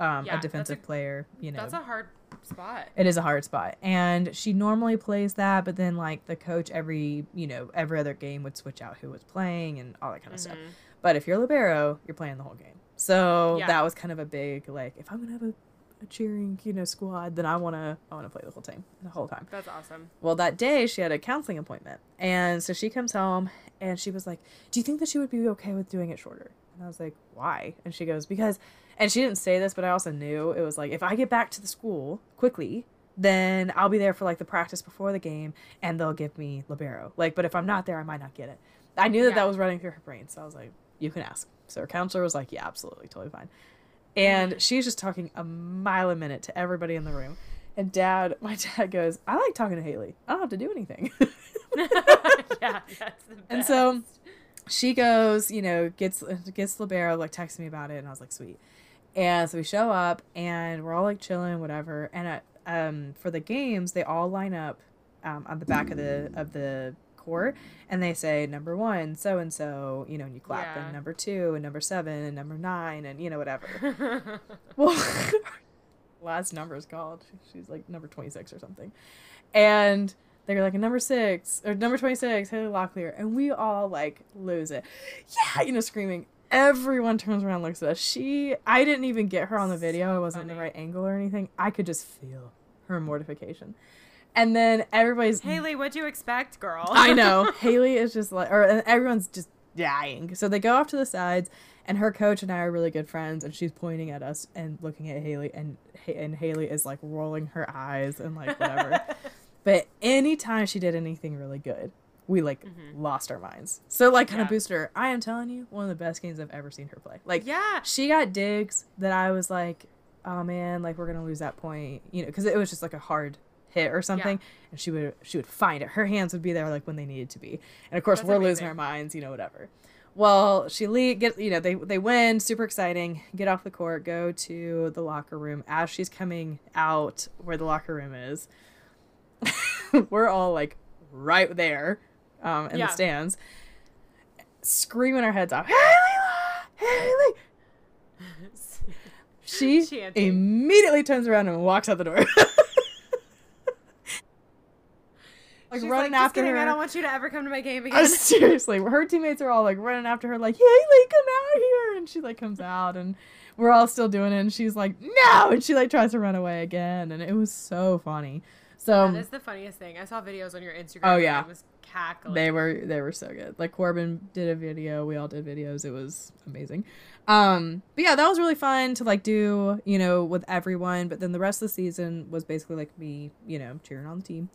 um, yeah, a defensive a, player. You know, that's a hard spot. It is a hard spot, and she normally plays that, but then like the coach every you know every other game would switch out who was playing and all that kind of mm-hmm. stuff. But if you're libero, you're playing the whole game. So yeah. that was kind of a big like if I'm gonna have a, a cheering you know squad, then I wanna I wanna play the whole team the whole time. That's awesome. Well, that day she had a counseling appointment, and so she comes home and she was like, "Do you think that she would be okay with doing it shorter?" And I was like, "Why?" And she goes, "Because." And she didn't say this, but I also knew it was like if I get back to the school quickly, then I'll be there for like the practice before the game, and they'll give me libero. Like, but if I'm not there, I might not get it. I knew that yeah. that was running through her brain, so I was like, "You can ask." So her counselor was like, "Yeah, absolutely, totally fine." And mm-hmm. she's just talking a mile a minute to everybody in the room. And dad, [LAUGHS] my dad goes, I like talking to Haley. I don't have to do anything. [LAUGHS] [LAUGHS] yeah, that's the best. And so she goes, you know, gets gets libero, like texts me about it, and I was like, sweet. And so we show up and we're all like chilling, whatever. And at, um, for the games, they all line up um, on the back of the of the court, and they say number one, so and so, you know, and you clap, yeah. and number two, and number seven, and number nine, and you know whatever. [LAUGHS] well, [LAUGHS] last number is called. She's like number twenty six or something, and they're like number six or number 26 Haley Locklear and we all like lose it yeah you know screaming everyone turns around looks at us. She, I didn't even get her on the video. It wasn't Funny. the right angle or anything. I could just feel her mortification. And then everybody's Haley, what do you expect, girl? I know. [LAUGHS] Haley is just like, or everyone's just dying. So they go off to the sides, and her coach and I are really good friends, and she's pointing at us and looking at Haley, and and Haley is like rolling her eyes and like whatever. [LAUGHS] but anytime she did anything really good, we like mm-hmm. lost our minds. So like kind of boosted her. I am telling you, one of the best games I've ever seen her play. Like yeah, she got digs that I was like, oh man, like we're gonna lose that point, you know, because it was just like a hard hit or something, yeah. and she would she would find it. Her hands would be there like when they needed to be, and of course That's we're amazing. losing our minds, you know, whatever. Well, she leave, get you know they they win, super exciting. Get off the court, go to the locker room. As she's coming out where the locker room is, [LAUGHS] we're all like right there, um, in yeah. the stands, screaming our heads off. Hey, Layla! [LAUGHS] she Chanting. immediately turns around and walks out the door. [LAUGHS] like She's running like, after kidding, her. I don't want you to ever come to my game again. Uh, [LAUGHS] seriously, her teammates are all like running after her, like, Haley, come out here, and she like comes out, and we're all still doing it, and she's like, no, and she like tries to run away again, and it was so funny. So that is the funniest thing. I saw videos on your Instagram. Oh yeah, I was cackling. They were they were so good. Like Corbin did a video, we all did videos. It was amazing. Um, but yeah, that was really fun to like do, you know, with everyone. But then the rest of the season was basically like me, you know, cheering on the team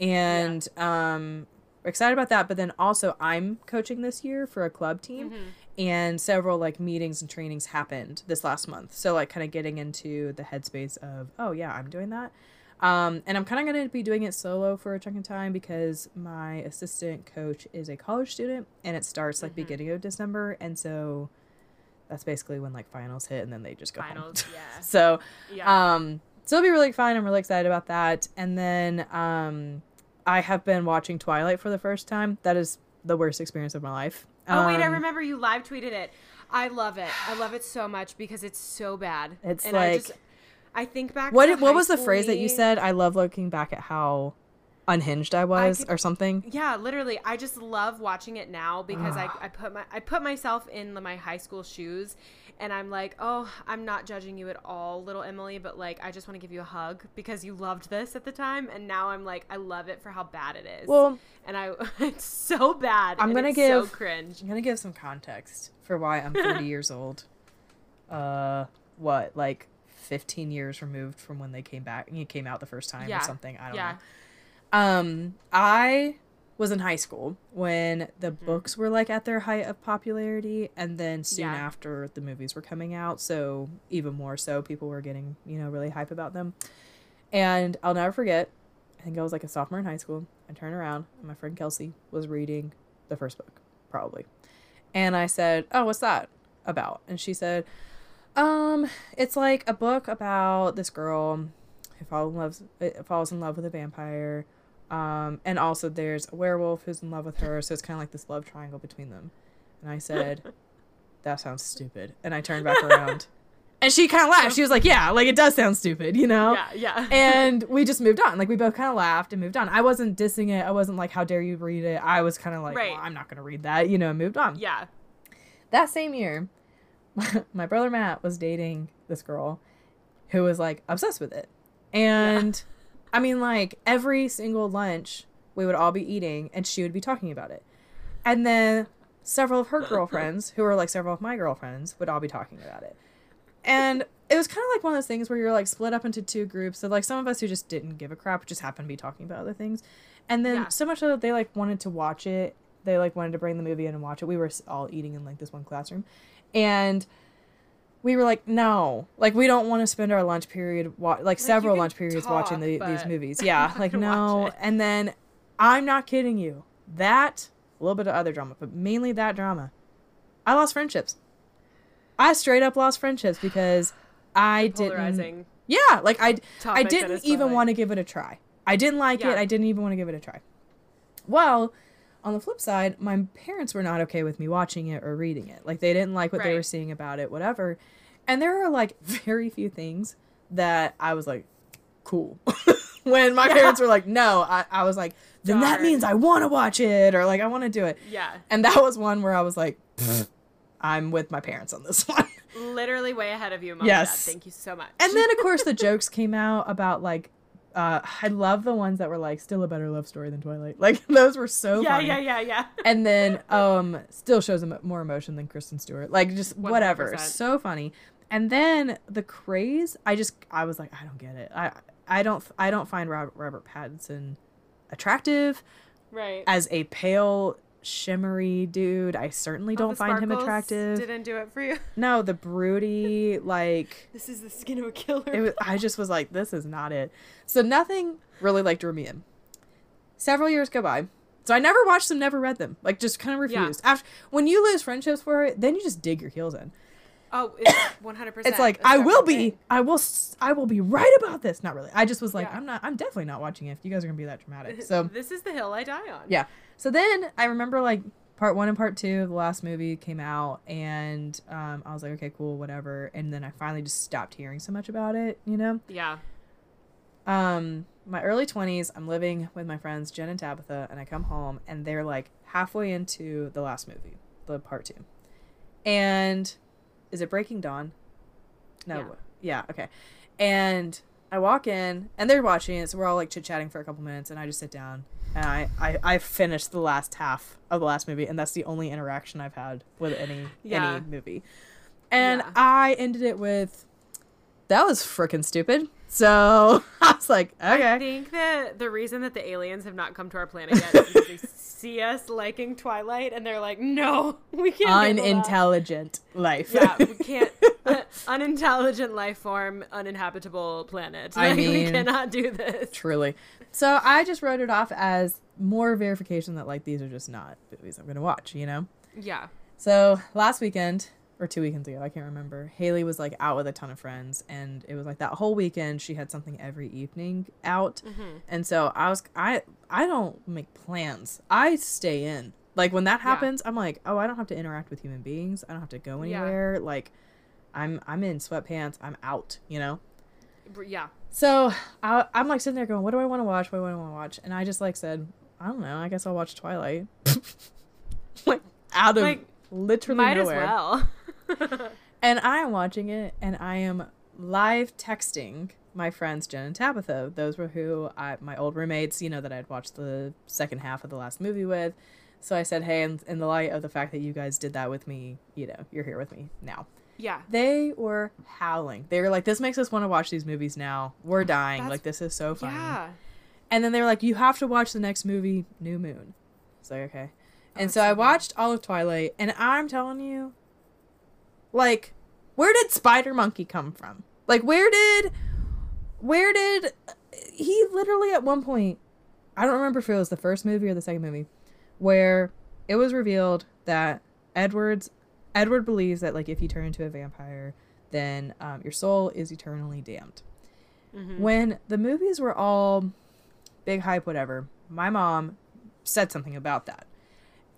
and yeah. um excited about that but then also i'm coaching this year for a club team mm-hmm. and several like meetings and trainings happened this last month so like kind of getting into the headspace of oh yeah i'm doing that um, and i'm kind of going to be doing it solo for a chunk of time because my assistant coach is a college student and it starts like mm-hmm. beginning of december and so that's basically when like finals hit and then they just go finals home. [LAUGHS] yeah so yeah. um so it'll be really fun. I'm really excited about that. And then um, I have been watching Twilight for the first time. That is the worst experience of my life. Oh um, wait, I um, remember you live tweeted it. I love it. I love it so much because it's so bad. It's and like I, just, I think back. What what was the phrase that you said? I love looking back at how unhinged I was I could, or something. Yeah, literally. I just love watching it now because I, I put my I put myself in my high school shoes and I'm like, oh, I'm not judging you at all, little Emily, but like, I just want to give you a hug because you loved this at the time, and now I'm like, I love it for how bad it is. Well, and I, [LAUGHS] it's so bad. I'm gonna give so cringe. I'm gonna give some context for why I'm 30 [LAUGHS] years old. Uh, what like 15 years removed from when they came back? and it came out the first time yeah. or something. I don't yeah. know. Um, I was in high school when the mm-hmm. books were like at their height of popularity and then soon yeah. after the movies were coming out so even more so people were getting you know really hype about them and i'll never forget i think i was like a sophomore in high school i turned around and my friend kelsey was reading the first book probably and i said oh what's that about and she said um it's like a book about this girl who falls in love, uh, falls in love with a vampire um, and also there's a werewolf who's in love with her, so it's kind of like this love triangle between them. And I said, [LAUGHS] "That sounds stupid." And I turned back around. [LAUGHS] And she kind of laughed. She was like, "Yeah, like it does sound stupid, you know." Yeah, yeah. [LAUGHS] and we just moved on. Like we both kind of laughed and moved on. I wasn't dissing it. I wasn't like, "How dare you read it?" I was kind of like, right. well, "I'm not gonna read that," you know, and moved on. Yeah. That same year, [LAUGHS] my brother Matt was dating this girl who was like obsessed with it, and. Yeah [LAUGHS] I mean, like every single lunch we would all be eating and she would be talking about it. And then several of her girlfriends, who were like several of my girlfriends, would all be talking about it. And it was kind of like one of those things where you're like split up into two groups. So like some of us who just didn't give a crap just happened to be talking about other things. And then yeah. so much so that they like wanted to watch it. They like wanted to bring the movie in and watch it. We were all eating in like this one classroom. And we were like, no, like we don't want to spend our lunch period, wa- like, like several lunch periods talk, watching the, these movies. Yeah, [LAUGHS] like no. And then I'm not kidding you. That a little bit of other drama, but mainly that drama. I lost friendships. I straight up lost friendships because I didn't. Yeah, like I I didn't even want to give it a try. I didn't like yeah. it. I didn't even want to give it a try. Well, on the flip side, my parents were not okay with me watching it or reading it. Like they didn't like what right. they were seeing about it, whatever. And there are like [LAUGHS] very few things that I was like, cool. [LAUGHS] when my yeah. parents were like, no, I, I was like, then Darn. that means I want to watch it or like I want to do it. Yeah. And that was one where I was like, I'm with my parents on this [LAUGHS] one. Literally way ahead of you, mom. Yes. Thank you so much. And then of course the jokes came out about like uh, I love the ones that were like still a better love story than Twilight. [LAUGHS] Like those were so yeah, funny. yeah, yeah, yeah. and then [LAUGHS] um, still shows more emotion than Kristen Stewart. Like just 100%. whatever, so funny. And then the craze, I just I was like, I don't get it. I I don't I don't find Robert, Robert Pattinson attractive. Right. As a pale shimmery dude. I certainly don't find him attractive. Didn't do it for you. [LAUGHS] No, the broody like [LAUGHS] This is the skin of a killer. it was, I just was like, this is not it. So nothing really like drew me in. Several years go by. So I never watched them, never read them. Like just kind of Yeah. refused. After when you lose friendships for it, then you just dig your heels in. Oh, it's [COUGHS] one hundred percent. It's like I will be, I will, s- I will be right about this. Not really. I just was like, Yeah. I'm not. I'm definitely not watching it. You guys are gonna be that dramatic, [LAUGHS] so this is the hill I die on. yeah. So then I remember like part one and part two of the last movie came out, and um, I was like, okay, cool, whatever. And then I finally just stopped hearing so much about it. You know. Yeah. um my early 20s i'm living with my friends jen and tabitha and i come home and they're like halfway into the last movie the part two and is it breaking dawn no Yeah. yeah, okay and i walk in and they're watching it so we're all like chit-chatting for a couple minutes and i just sit down and I, I i finished the last half of the last movie and that's the only interaction i've had with any Yeah. any movie and Yeah. i ended it with that was freaking stupid. So [LAUGHS] I was like, okay. I think that the reason that the aliens have not come to our planet yet is because they [LAUGHS] see us liking Twilight and they're like, no, [LAUGHS] we can't. handle that." Unintelligent life. Yeah, we can't. uh, unintelligent life form, uninhabitable planet. I Like, we mean- cannot do this. Truly. So I just wrote it off as more verification that like these are just not movies I'm gonna watch, you know? Yeah. So last weekend or two weekends ago, I can't remember. Haley was like out with a ton of friends, and it was like that whole weekend she had something every evening out, Mm-hmm. and so I was I I don't make plans. I stay in. Like when that Yeah. happens, I'm like, oh, I don't have to interact with human beings. I don't have to go Yeah. anywhere. Like, I'm I'm in sweatpants. I'm out. You know. Yeah. So I, I'm like sitting there going, what do I want to watch? What do I want to watch? And I just like said, I don't know. I guess I'll watch Twilight. [LAUGHS] like out of Like, literally Might nowhere. as well. [LAUGHS] [LAUGHS] And I am watching it, and I am live texting my friends Jen and Tabitha. Those were who I, my old roommates, you know, that I'd watched the second half of the last movie with. So I said, hey, in, in the light of the fact that you guys did that with me, you know, you're here with me now. yeah. They were howling. They were like, this makes us want to watch these movies now. We're dying. That's- like, this is so fun. Yeah. And then they were like, you have to watch the next movie, New Moon. It's like, okay. And oh, that's so I watched all of Twilight, and I'm telling you, like, where did Spider Monkey come from? Like, where did, where did, he literally at one point, I don't remember if it was the first movie or the second movie, where it was revealed that Edward's, Edward believes that, like, if you turn into a vampire, then um, your soul is eternally damned Mhm. when the movies were all big hype whatever my mom said something about that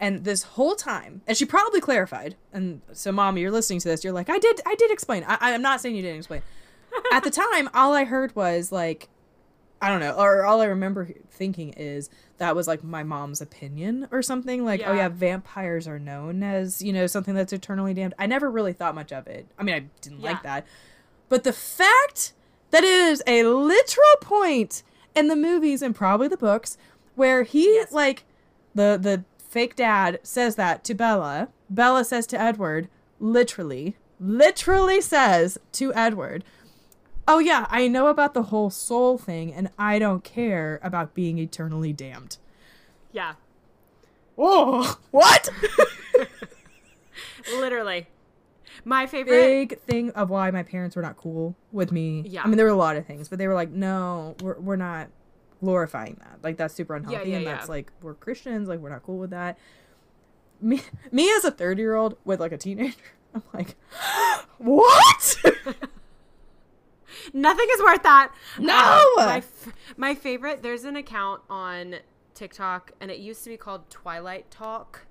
and this whole time and she probably clarified and so mom you're listening to this. You're like i did i did explain. I, i'm not saying you didn't explain. [LAUGHS] At the time all i heard was like i don't know or all i remember thinking is that was like my mom's opinion or something like oh Yeah. yeah vampires are known as you know something that's eternally damned. I never really thought much of it. I mean i didn't like that. But the fact that it is a literal point in the movies and probably the books where he Yes. like the the fake dad says that to Bella. Bella says to Edward, literally, literally says to Edward, "Oh yeah, I know about the whole soul thing and I don't care about being eternally damned." Yeah. Oh, [LAUGHS] what? [LAUGHS] Literally. My favorite. Big thing of why my parents were not cool with me. Yeah. I mean, there were a lot of things, but they were like, "No, we're we're not glorifying that. Like that's super unhealthy, yeah, and yeah. that's like we're Christians. Like we're not cool with that." Me, me as a thirty year old with like a teenager, [LAUGHS] I'm like, [GASPS] "What?" [LAUGHS] Nothing is worth that. No! Um, my, f- my favorite, there's an account on TikTok, and it used to be called Twilight Talk,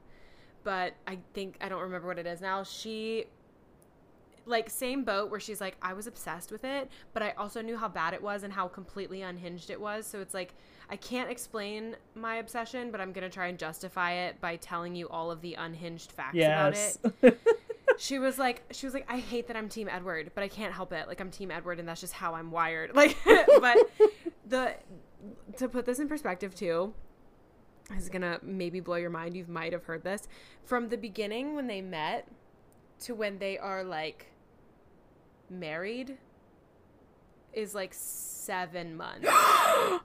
but I think, I don't remember what it is now. She, like, same boat where she's like, I was obsessed with it, but I also knew how bad it was and how completely unhinged it was. So it's like, I can't explain my obsession, but I'm going to try and justify it by telling you all of the unhinged facts about it. [LAUGHS] She was like she was like i hate that i'm team edward but i can't help it. Like i'm team edward and that's just how i'm wired. [LAUGHS] Like but the to put this in perspective too this is gonna maybe blow your mind you might have heard this. From the beginning when they met to when they are like married is like seven months [GASPS]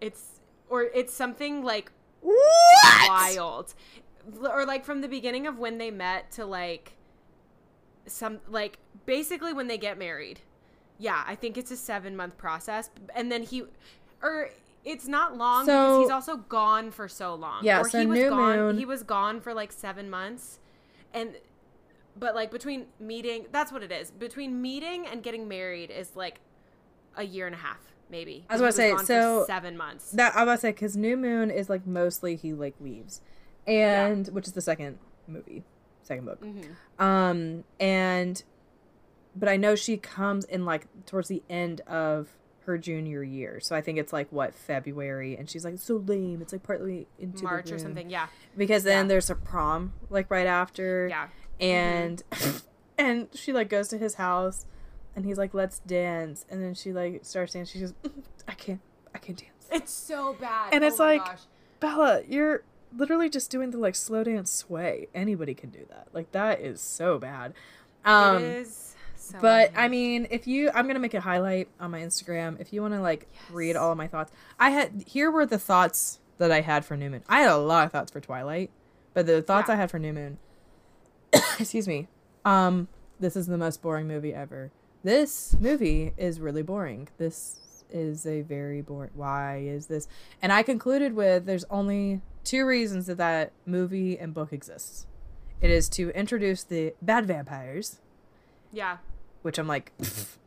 it's or it's something like what? wild. Or like from the beginning of when they met to like some like basically when they get married. Yeah, I think it's a 7 month process and then he or it's not long So- because he's also gone for so long. Yeah, or so he was New gone Moon- he was gone for like 7 months and but like between meeting that's what it is. Between meeting and getting married is like a year and a half maybe. I was about to say, so 7 months. That I was about to say because New Moon is like mostly he like leaves, and which is the second movie, second book. Mhm. Um, and but I know she comes in like towards the end of her junior year, so I think it's like what February, and she's like so lame. It's like partly into March or something. Yeah. because then Yeah. there's a prom like right after, Yeah. And [LAUGHS] and she like goes to his house, and he's like let's dance, and then she like starts dancing. She goes "Mm, [LAUGHS] I can't I can't dance. It's so bad. And Oh it's like- gosh. Bella, you're literally just doing the like slow dance sway. Anybody can do that. Like that is so bad. Um it is so but. I mean, if you I'm going to make a highlight on my Instagram if you want to like read all of my thoughts. I had here were the thoughts that I had for New Moon. I had a lot of thoughts for Twilight, but the thoughts Yeah. I had for New Moon [COUGHS] excuse me. Um this is the most boring movie ever. This movie is really boring. This is a very boring. Why is this? And I concluded with there's only two reasons that that movie and book exists. It is to introduce the bad vampires, yeah, which I'm like,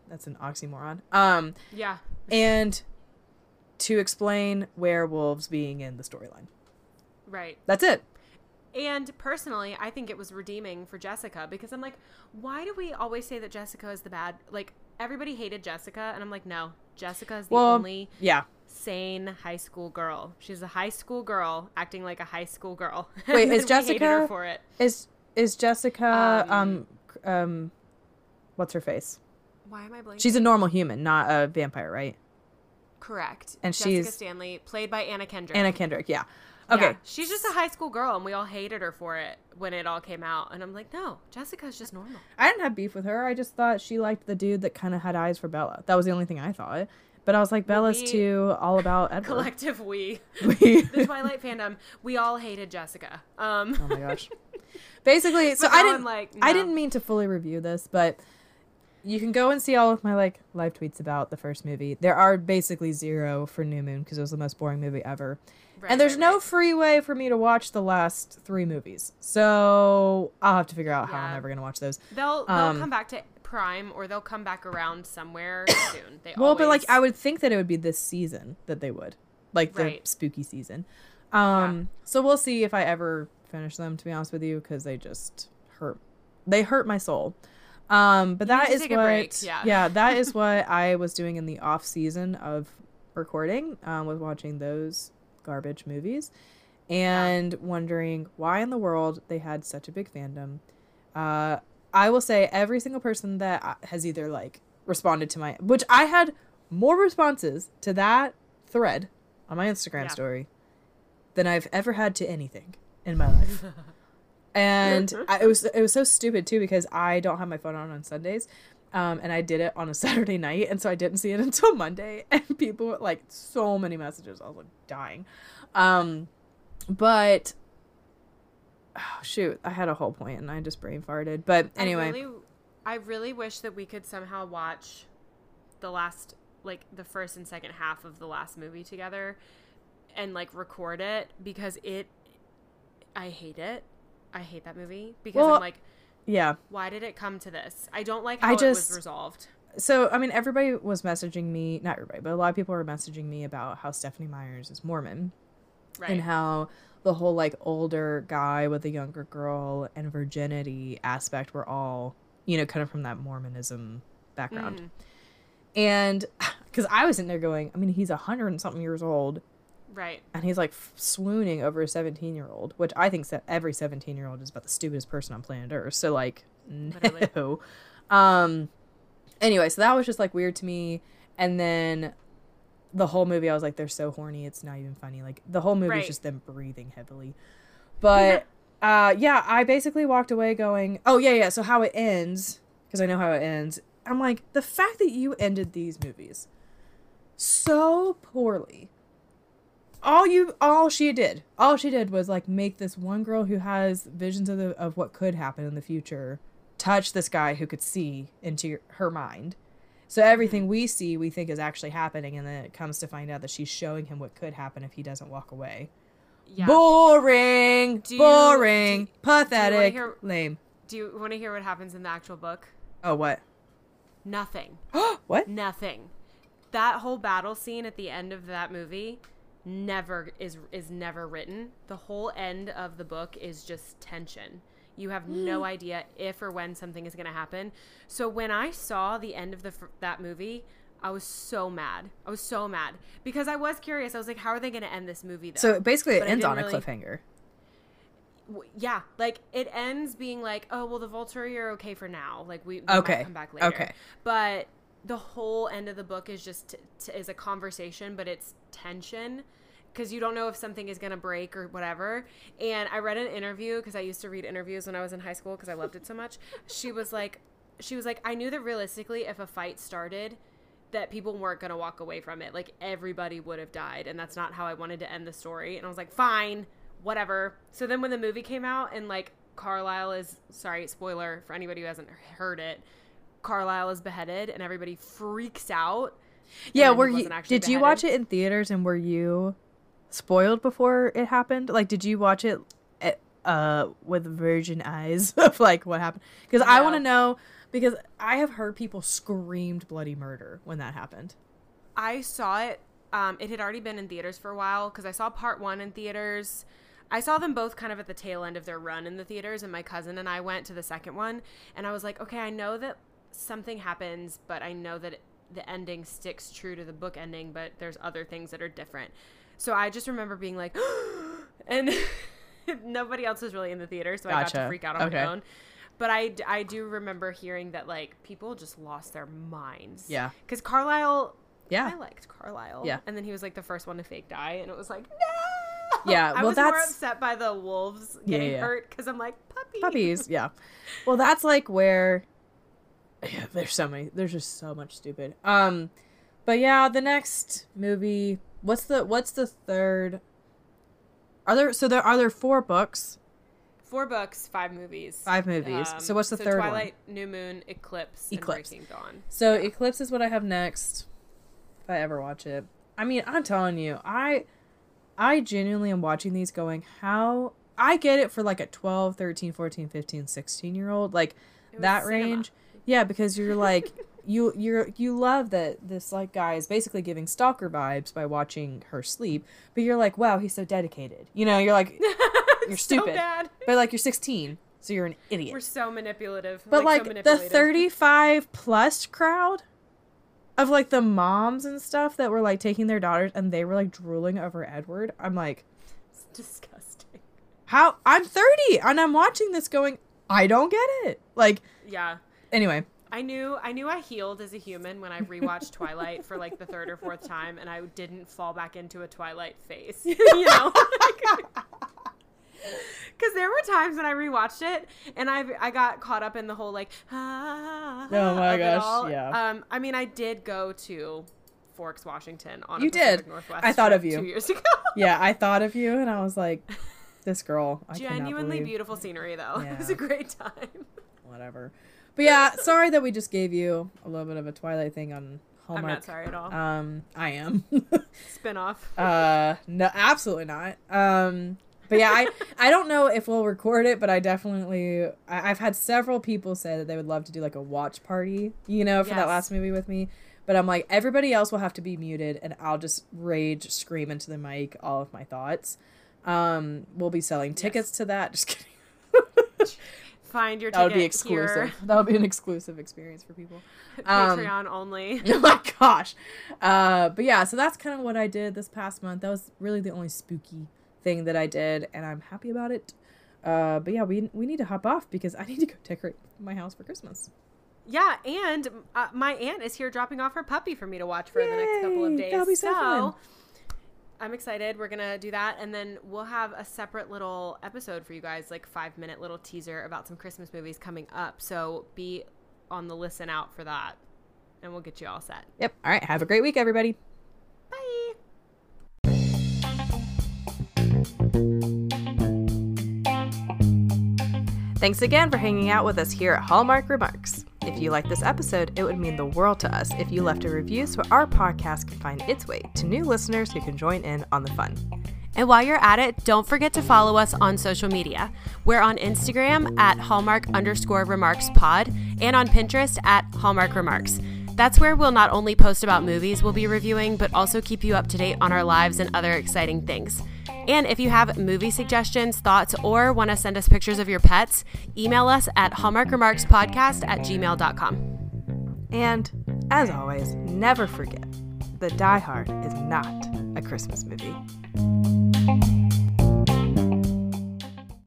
that's an oxymoron. Um, yeah, and to explain werewolves being in the storyline. right. That's it. And personally, I think it was redeeming for Jessica because I'm like, why do we always say that Jessica is the bad? Like everybody hated Jessica, and I'm like, no, Jessica is the Well, only Yeah. sane high school girl. She's a high school girl acting like a high school girl. [LAUGHS] Wait, is [LAUGHS] then hated her Jessica- for it? Is is Jessica um Um, um, what's her face? Why am I blanking? She's a normal human, not a vampire, right? correct. and Jessica she's- Stanley, played by Anna Kendrick. Anna Kendrick. Yeah. Okay. Yeah, she's just a high school girl, and we all hated her for it when it all came out. And I'm like, no, Jessica's just normal. I didn't have beef with her. I just thought she liked the dude that kind of had eyes for Bella. That was the only thing I thought. But I was like, Bella's we- too all about [LAUGHS] Edward. Collective we, [LAUGHS] We- the Twilight fandom, we all hated Jessica. Um, oh my gosh. [LAUGHS] Basically, so I didn't I'm like, I didn't mean to fully review this, but you can go and see all of my like live tweets about the first movie. There are basically zero for New Moon because it was the most boring movie ever. Right, and there's right, no right. free way for me to watch the last three movies. So I'll have to figure out how I'm ever gonna watch those. They'll they'll um, come back to Prime or they'll come back around somewhere [COUGHS] soon. They Well, but like I would think that it would be this season that they would, like the spooky season. Um, so we'll see if I ever finish them. To be honest with you, because they just hurt. They hurt my soul. Um, but You that is what, yeah. yeah, that is [LAUGHS] what I was doing in the off season of recording. Um, was watching those garbage movies, and wondering why in the world they had such a big fandom. Uh, I will say every single person that has either like responded to my, which I had more responses to that thread on my Instagram Yeah. story than I've ever had to anything in my life. [LAUGHS] and [LAUGHS] I, it was it was so stupid too because I don't have my phone on on Sundays. Um, and I did it on a [LAUGHS] Saturday night, and so I didn't see it [LAUGHS] until Monday. And people were like, so many messages. I was like dying. Um, but oh shoot, I had a whole point and I just brain farted. But anyway, I really, I really wish that we could somehow watch the last, like the first and second half of the last movie together, and like record it because it, I hate it. I hate that movie because Well, I'm like, yeah. why did it come to this? I don't like I how it just- was resolved. So I mean, everybody was messaging me. Not everybody, but a lot of people were messaging me about how Stephenie Meyers is Mormon. Right. and how the whole like older guy with a younger girl and virginity aspect were all you know kind of from that mormonism background Mhm. and [SIGHS] because i was in there going i mean he's a hundred and something years old Right. and he's like f- swooning over a 17 year old which i think that every 17 year old is about the stupidest person on planet earth so like Literally. no um anyway so that was just like weird to me and then the whole movie i was like they're so horny it's not even funny like the whole movie Right. is just them breathing heavily but [LAUGHS] uh yeah i basically walked away going oh yeah yeah so how it ends because i know how it ends i'm like the fact that you ended these movies so poorly all you all she did all she did was like make this one girl who has visions of the of what could happen in the future touch this guy who could see into your, her mind so everything we see we think is actually happening and then it comes to find out that she's showing him what could happen if he doesn't walk away Yeah. boring Do you- boring do- pathetic hear- lame Do you want to hear what happens in the actual book? oh what Nothing. [GASPS] what Nothing. That whole battle scene at the end of that movie never is is never written. The whole end of the book is just tension. You have hmm. no idea if or when something is going to happen. So when I saw the end of the that movie, I was so mad. I was so mad because I was curious. I was like, how are they going to end this movie? Though? so basically it But ends on a really- cliffhanger yeah, like it ends being like, oh well, the Volturi are okay for now. Like we, we Okay, come back later. okay. but the whole end of the book is just t- t- is a conversation, but it's tension because you don't know if something is gonna break or whatever. And I read an interview because I used to read interviews when I was in high school because I loved it so much. She was like, she was like, I knew that realistically, if a fight started. That people weren't gonna walk away from it. Like everybody would have died, and that's not how I wanted to end the story. And I was like, fine, whatever. So then when the movie came out and like Carlisle is sorry, spoiler for anybody who hasn't heard it, Carlisle is beheaded and everybody freaks out. Yeah, were you did you watch it in theaters and were you spoiled before it happened? Like did you watch it at, uh with virgin eyes [LAUGHS] of like what happened? Cuz I want to know because I have heard people screamed bloody murder when that happened. I saw it. Um, it had already been in theaters for a while because I saw part one in theaters. I saw them both kind of at the tail end of their run in the theaters, and my cousin and I went to the second one. And I was like, okay, I know that something happens, but I know that the ending sticks true to the book ending, but there's other things that are different. So I just remember being like, [GASPS] and [LAUGHS] nobody else was really in the theater, so I got to freak out on Okay. my own. But I, I do remember hearing that like people just lost their minds. Yeah. Because Carlisle Yeah. I liked Carlisle. Yeah. And then he was like the first one to fake die, and it was like, no. Yeah, [LAUGHS] I well, was more that's- upset by the wolves getting yeah. hurt because I'm like puppy. Puppies, yeah. [LAUGHS] Well, that's like where yeah, there's so many there's just so much stupid. Um but yeah, the next movie, what's the what's the third Are there so there are there four books? Four books, five movies. Five movies. So what's the third one? Twilight, New Moon, Eclipse, Eclipse. and Breaking Dawn. So Eclipse is what I have next. If I ever watch it. I mean, I'm telling you, I I genuinely am watching these going, how I get it for like a 12, 13, 14, 15, 16 year old, like that cinema. range. Yeah, because you're like you you're you love that this like guy is basically giving stalker vibes by watching her sleep, but you're like, wow, he's so dedicated. You know, you're like [LAUGHS] you're So stupid. bad. But like you're 16, so you're an idiot. We're so manipulative. But so like, the 35 plus crowd of like the moms and stuff that were like taking their daughters and they were like drooling over Edward. I'm like, It's disgusting. how? I'm 30 and I'm watching this going, I don't get it. Like, Yeah. Anyway, I knew I knew I healed as a human when I rewatched [LAUGHS] Twilight for like the third or fourth time and I didn't fall back into a Twilight face. [LAUGHS] [LAUGHS] You know? Cuz there were times when I rewatched it and I I got caught up in the whole like ah, Oh my gosh, yeah. Um I mean I did go to Forks, Washington on You did. Northwest I thought of you. 2 years ago. yeah, I thought of you and I was like, this girl, I Genuinely beautiful scenery though. It was a great time. Whatever. But yeah, sorry that we just gave you a little bit of a Twilight thing on Hallmark. I'm not sorry at all. Um, I am. [LAUGHS] Spin-off. Uh, no, absolutely not. Um, but yeah, I [LAUGHS] I don't know if we'll record it, but I definitely I, I've had several people say that they would love to do like a watch party, you know, for that last movie with me. But I'm like, everybody else will have to be muted, and I'll just rage scream into the mic all of my thoughts. Um, we'll be selling tickets to that. [LAUGHS] Just kidding. Find your that would ticket be exclusive. here. That would be an exclusive experience for people. [LAUGHS] Um, Patreon only. [LAUGHS] oh my gosh. Uh, but yeah, so that's kind of what I did this past month. That was really the only spooky thing that I did, and I'm happy about it. Uh, but yeah, we we need to hop off because I need to go decorate my house for Christmas. Yeah, and uh, my aunt is here dropping off her puppy for me to watch for the next couple of days. that'll be so fun. I'm excited. We're gonna do that, and then we'll have a separate little episode for you guys, like five minute little teaser about some Christmas movies coming up. So be on the listen out for that, and we'll get you all set. Yep. All right. Have a great week, everybody. Bye. Thanks again for hanging out with us here at Hallmark Remarks. If you like this episode, it would mean the world to us if you left a review so our podcast can find its way to new listeners who can join in on the fun. And while you're at it, don't forget to follow us on social media. We're on Instagram at Hallmark underscore remarks pod and on Pinterest at Hallmark Remarks. That's where we'll not only post about movies we'll be reviewing, but also keep you up to date on our lives and other exciting things. And if you have movie suggestions, thoughts, or want to send us pictures of your pets, email us at hallmarkremarkspodcast at gmail.com. And as always, never forget that Die Hard is not a Christmas movie.